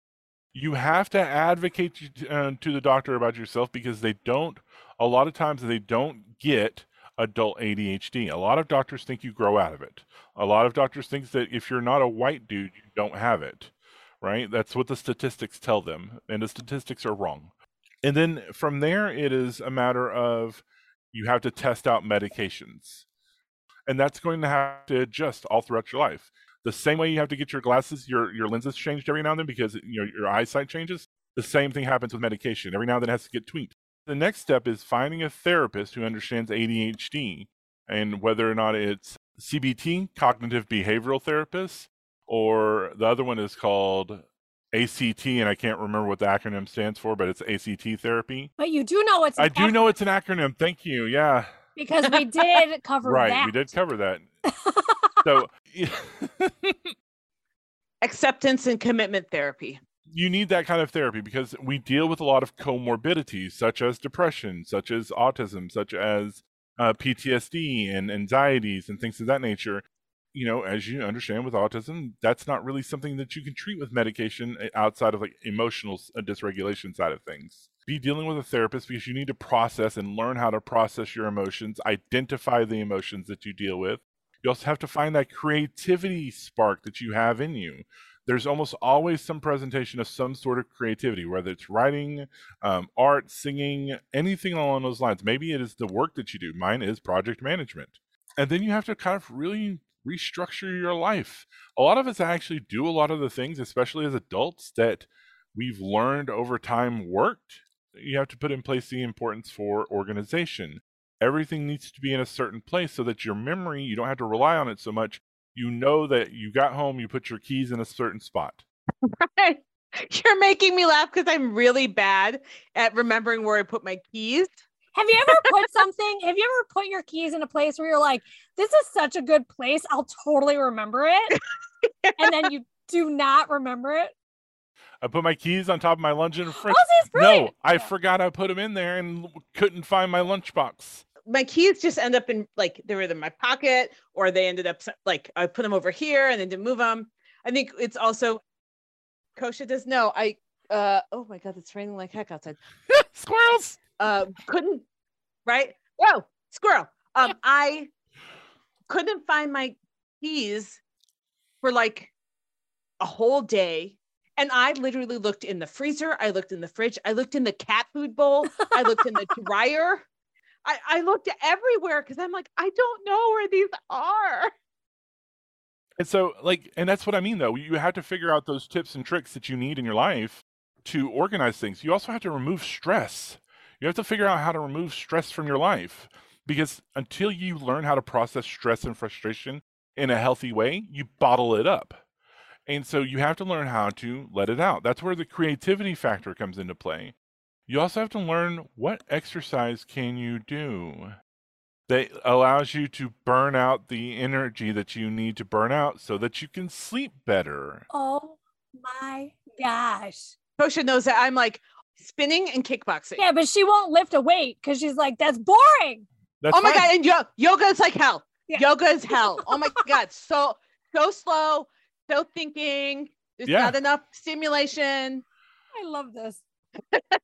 You have to advocate uh, to the doctor about yourself because they don't a lot of times they don't get adult ADHD. A lot of doctors think you grow out of it. A lot of doctors think that if you're not a white dude, you don't have it. Right? That's what the statistics tell them, and the statistics are wrong. And then from there, it is a matter of you have to test out medications. And that's going to have to adjust all throughout your life. The same way you have to get your glasses, your your lenses changed every now and then because you know, your eyesight changes. The same thing happens with medication. Every now and then it has to get tweaked. The next step is finding a therapist who understands ADHD and whether or not it's CBT, cognitive behavioral therapist, or the other one is called ACT, and I can't remember what the acronym stands for, but it's ACT therapy.
But you do know it's.
I do know it's an acronym. Thank you. Yeah.
Because we did <laughs> cover
right,
that.
we did cover that. <laughs> so. <laughs>
Acceptance and commitment therapy
you need that kind of therapy because we deal with a lot of comorbidities such as depression, such as autism, such as uh, PTSD and anxieties and things of that nature. You know, as you understand with autism, that's not really something that you can treat with medication eh, outside of like emotional uh, dysregulation side of things. Be dealing with a therapist because you need to process and learn how to process your emotions, identify the emotions that you deal with. You also have to find that creativity spark that you have in you there's almost always some presentation of some sort of creativity, whether it's writing, um, art, singing, anything along those lines. Maybe it is the work that you do. Mine is project management. And then you have to kind of really restructure your life. A lot of us actually do a lot of the things, especially as adults, that we've learned over time worked. You have to put in place the importance for organization. Everything needs to be in a certain place so that your memory, you don't have to rely on it so much you know that you got home, you put your keys in a certain spot. <laughs>
Right. You're making me laugh because I'm really bad at remembering where I put my keys.
Have you ever put <laughs> something? Have you ever put your keys in a place where you're like, this is such a good place. I'll totally remember it. yeah. <laughs> And then you do not remember it.
I put my keys on top of my lunch in the fridge.
Oh, no,
I forgot I put them in there and couldn't find my lunchbox
my keys just end up in like they were in my pocket or they ended up like I put them over here and then didn't move them. I think it's also Kosha does know I uh oh my god it's raining like heck outside. <laughs>
Squirrels.
Uh couldn't right? Whoa, squirrel. Um I couldn't find my keys for like a whole day. And I literally looked in the freezer, I looked in the fridge, I looked in the cat food bowl, I looked in the <laughs> dryer. I, I looked everywhere because I'm like, I don't know where these are.
And so, like, and that's what I mean, though. You have to figure out those tips and tricks that you need in your life to organize things. You also have to remove stress. You have to figure out how to remove stress from your life because until you learn how to process stress and frustration in a healthy way, you bottle it up. And so you have to learn how to let it out. That's where the creativity factor comes into play. You also have to learn what exercise can you do that allows you to burn out the energy that you need to burn out so that you can sleep better.
Oh my gosh.
Kosha knows that I'm like spinning and kickboxing.
Yeah, but she won't lift a weight because she's like, that's boring.
That's
oh my
fine.
god, and yo- yoga is like hell. Yeah. Yoga is hell. Oh my <laughs> god, so so slow, so thinking. There's yeah. not enough stimulation.
I love this.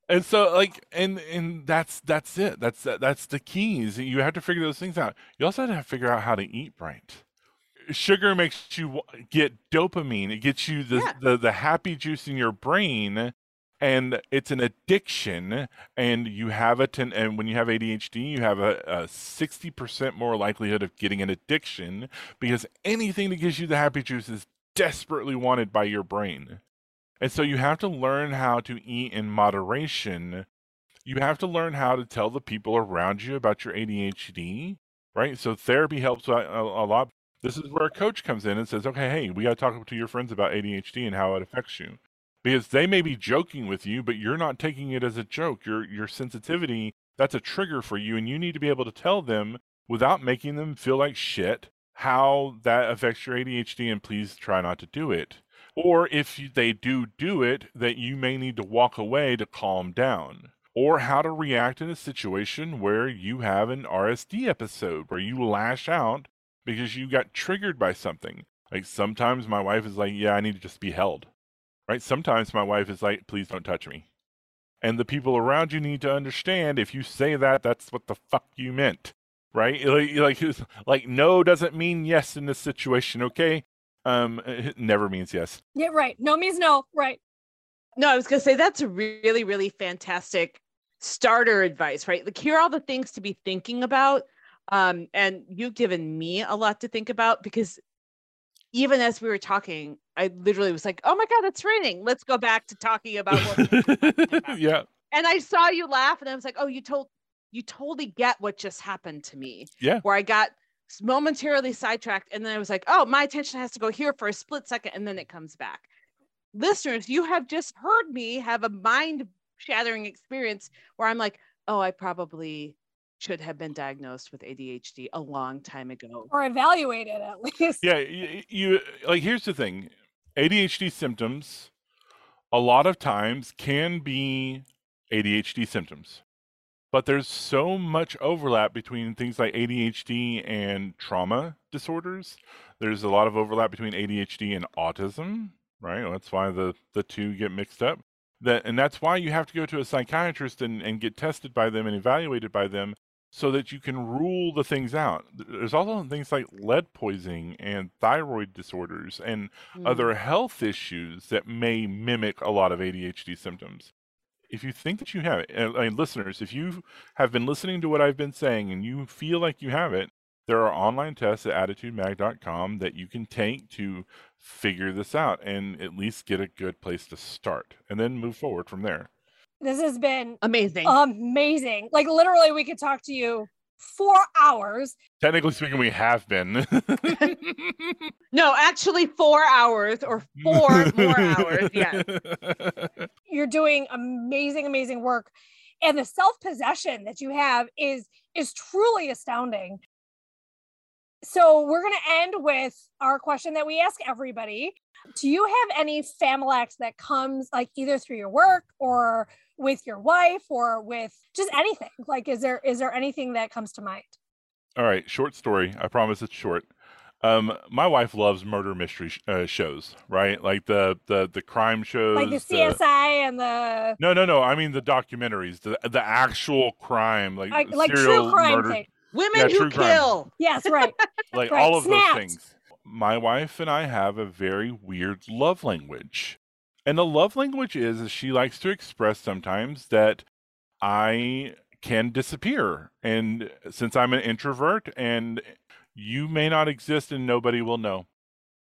And so like and and that's that's it. That's that's the keys. You have to figure those things out. You also have to figure out how to eat right. Sugar makes you get dopamine. It gets you the, yeah. the the happy juice in your brain and it's an addiction and you have it and when you have adhd you have a, a 60% more likelihood of getting an addiction because anything that gives you the happy juice is desperately wanted by your brain and so you have to learn how to eat in moderation you have to learn how to tell the people around you about your adhd right so therapy helps a, a lot this is where a coach comes in and says okay hey we got to talk to your friends about adhd and how it affects you because they may be joking with you, but you're not taking it as a joke. Your your sensitivity that's a trigger for you, and you need to be able to tell them without making them feel like shit how that affects your ADHD, and please try not to do it. Or if they do do it, that you may need to walk away to calm down. Or how to react in a situation where you have an RSD episode where you lash out because you got triggered by something. Like sometimes my wife is like, Yeah, I need to just be held right? Sometimes my wife is like, please don't touch me. And the people around you need to understand if you say that, that's what the fuck you meant, right? Like, like, <laughs> like no doesn't mean yes in this situation, okay? Um, it never means yes.
Yeah, right. No means no, right?
No, I was gonna say that's a really, really fantastic starter advice, right? Like, here are all the things to be thinking about. Um, and you've given me a lot to think about because even as we were talking, I literally was like, "Oh my god, it's raining. Let's go back to talking about what." <laughs>
about. yeah.
And I saw you laugh, and I was like, "Oh, you told you totally get what just happened to me."
Yeah.
Where I got momentarily sidetracked, and then I was like, "Oh, my attention has to go here for a split second, and then it comes back." Listeners, you have just heard me have a mind shattering experience where I'm like, "Oh, I probably should have been diagnosed with ADHD a long time ago
or evaluated at least.
Yeah, you, you, like here's the thing. ADHD symptoms a lot of times can be ADHD symptoms. But there's so much overlap between things like ADHD and trauma disorders. There's a lot of overlap between ADHD and autism, right? That's why the the two get mixed up. That and that's why you have to go to a psychiatrist and, and get tested by them and evaluated by them so that you can rule the things out. There's also things like lead poisoning and thyroid disorders and mm. other health issues that may mimic a lot of ADHD symptoms. If you think that you have it, and, listeners, if you have been listening to what I've been saying and you feel like you have it, there are online tests at additudemag.com that you can take to figure this out and at least get a good place to start and then move forward from there.
This has been
amazing.
Amazing. Like literally, we could talk to you four hours.
Technically speaking, we have been. <laughs>
no, actually, four hours or four more hours. <laughs> Yes.
You're doing amazing, amazing work. And the self-possession that you have is is truly astounding. So we're gonna end with our question that we ask everybody. Do you have any Familect that comes like either through your work or with your wife or with just anything? Like is there is there anything that comes to mind?
All right short story. I promise it's short. Um my wife loves murder mystery sh- uh, shows right? Like the the the crime shows
like the csi the... and the
no no no i mean the documentaries the the actual crime like
like, like true crime murder... thing.
women yeah, who kill crime.
yes right. <laughs>
Like
right.
all of Snapped. those things. My wife and i have a very weird love language and the love language is, she likes to express sometimes that I can disappear. And since I'm an introvert and you may not exist and nobody will know.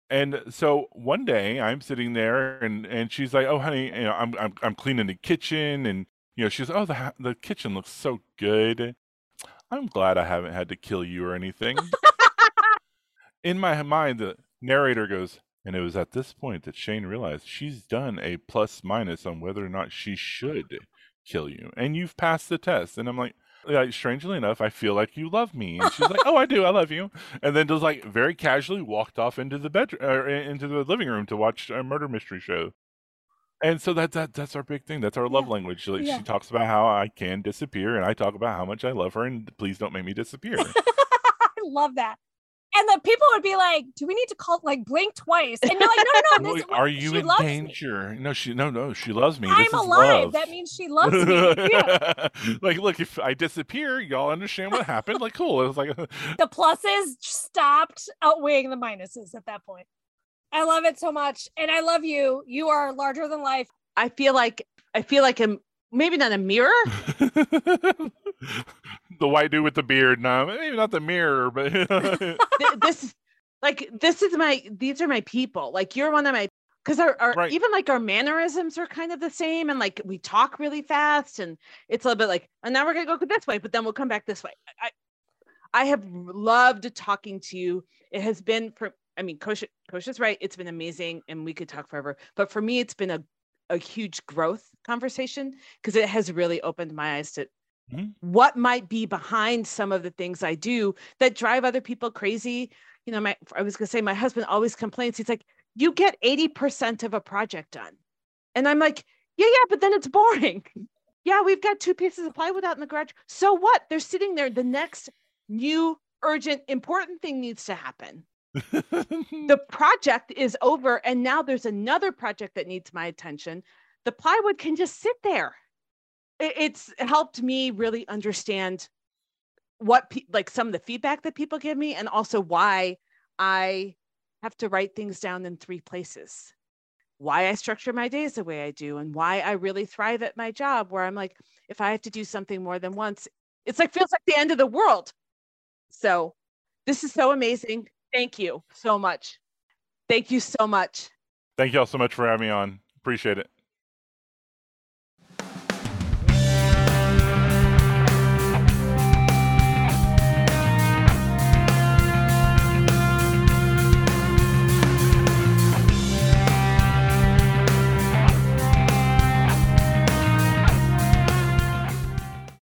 And so one day I'm sitting there and, and she's like, "Oh, honey, you know, I'm I'm I'm cleaning the kitchen," and you know, she's, "Oh, the the kitchen looks so good." I'm glad I haven't had to kill you or anything. <laughs> In my mind, the narrator goes, and it was at this point that Shane realized she's done a plus minus on whether or not she should kill you. And you've passed the test. And I'm like, like, strangely enough, I feel like you love me. And she's like, <laughs> oh, I do. I love you. And then just like very casually walked off into the bedroom, or uh, into the living room to watch a murder mystery show. And so that's that, that's our big thing. That's our love yeah. language. Like, yeah. She talks about how I can disappear, and I talk about how much I love her, and please don't make me disappear. <laughs>
I love that. And the people would be like, "Do we need to call like blink twice?" And you're like, "No, no, no. This,
Are you
she
in
loves
danger? No, she no no. She loves me.
I'm
this
alive.
love.
That means she loves me." <laughs> Yeah.
like, look, if I disappear, y'all understand what happened. Like, cool. It was like, <laughs>
the pluses stopped outweighing the minuses at that point. I love it so much, and I love you. You are larger than life.
I feel like I feel like a maybe not a mirror. <laughs>
the white dude with the beard. No, maybe not the mirror, but <laughs>
this like this is my these are my people. Like you're one of my because our, our
Right.
even like our mannerisms are kind of the same and like we talk really fast and it's a little bit like and now we're gonna go this way but then we'll come back this way i i have loved talking to you it has been for i mean coach coach is right it's been amazing and we could talk forever but for me it's been a, a huge growth conversation because it has really opened my eyes to
Mhm.
what might be behind some of the things i do that drive other people crazy you know my i was going to say my husband always complains he's like you get 80% of a project done. And I'm like, yeah, yeah, but then it's boring. <laughs> yeah, we've got two pieces of plywood out in the garage. So what? They're sitting there. The next new, urgent, important thing needs to happen. <laughs> The project is over. And now there's another project that needs my attention. The plywood can just sit there. It- It's helped me really understand what, pe- like some of the feedback that people give me, and also why I have to write things down in three places. Why I structure my days the way I do, and why I really thrive at my job, where I'm like, if I have to do something more than once, it's like feels like the end of the world. So, this is so amazing. Thank you so much. Thank you so much.
Thank y'all so much for having me on. Appreciate it.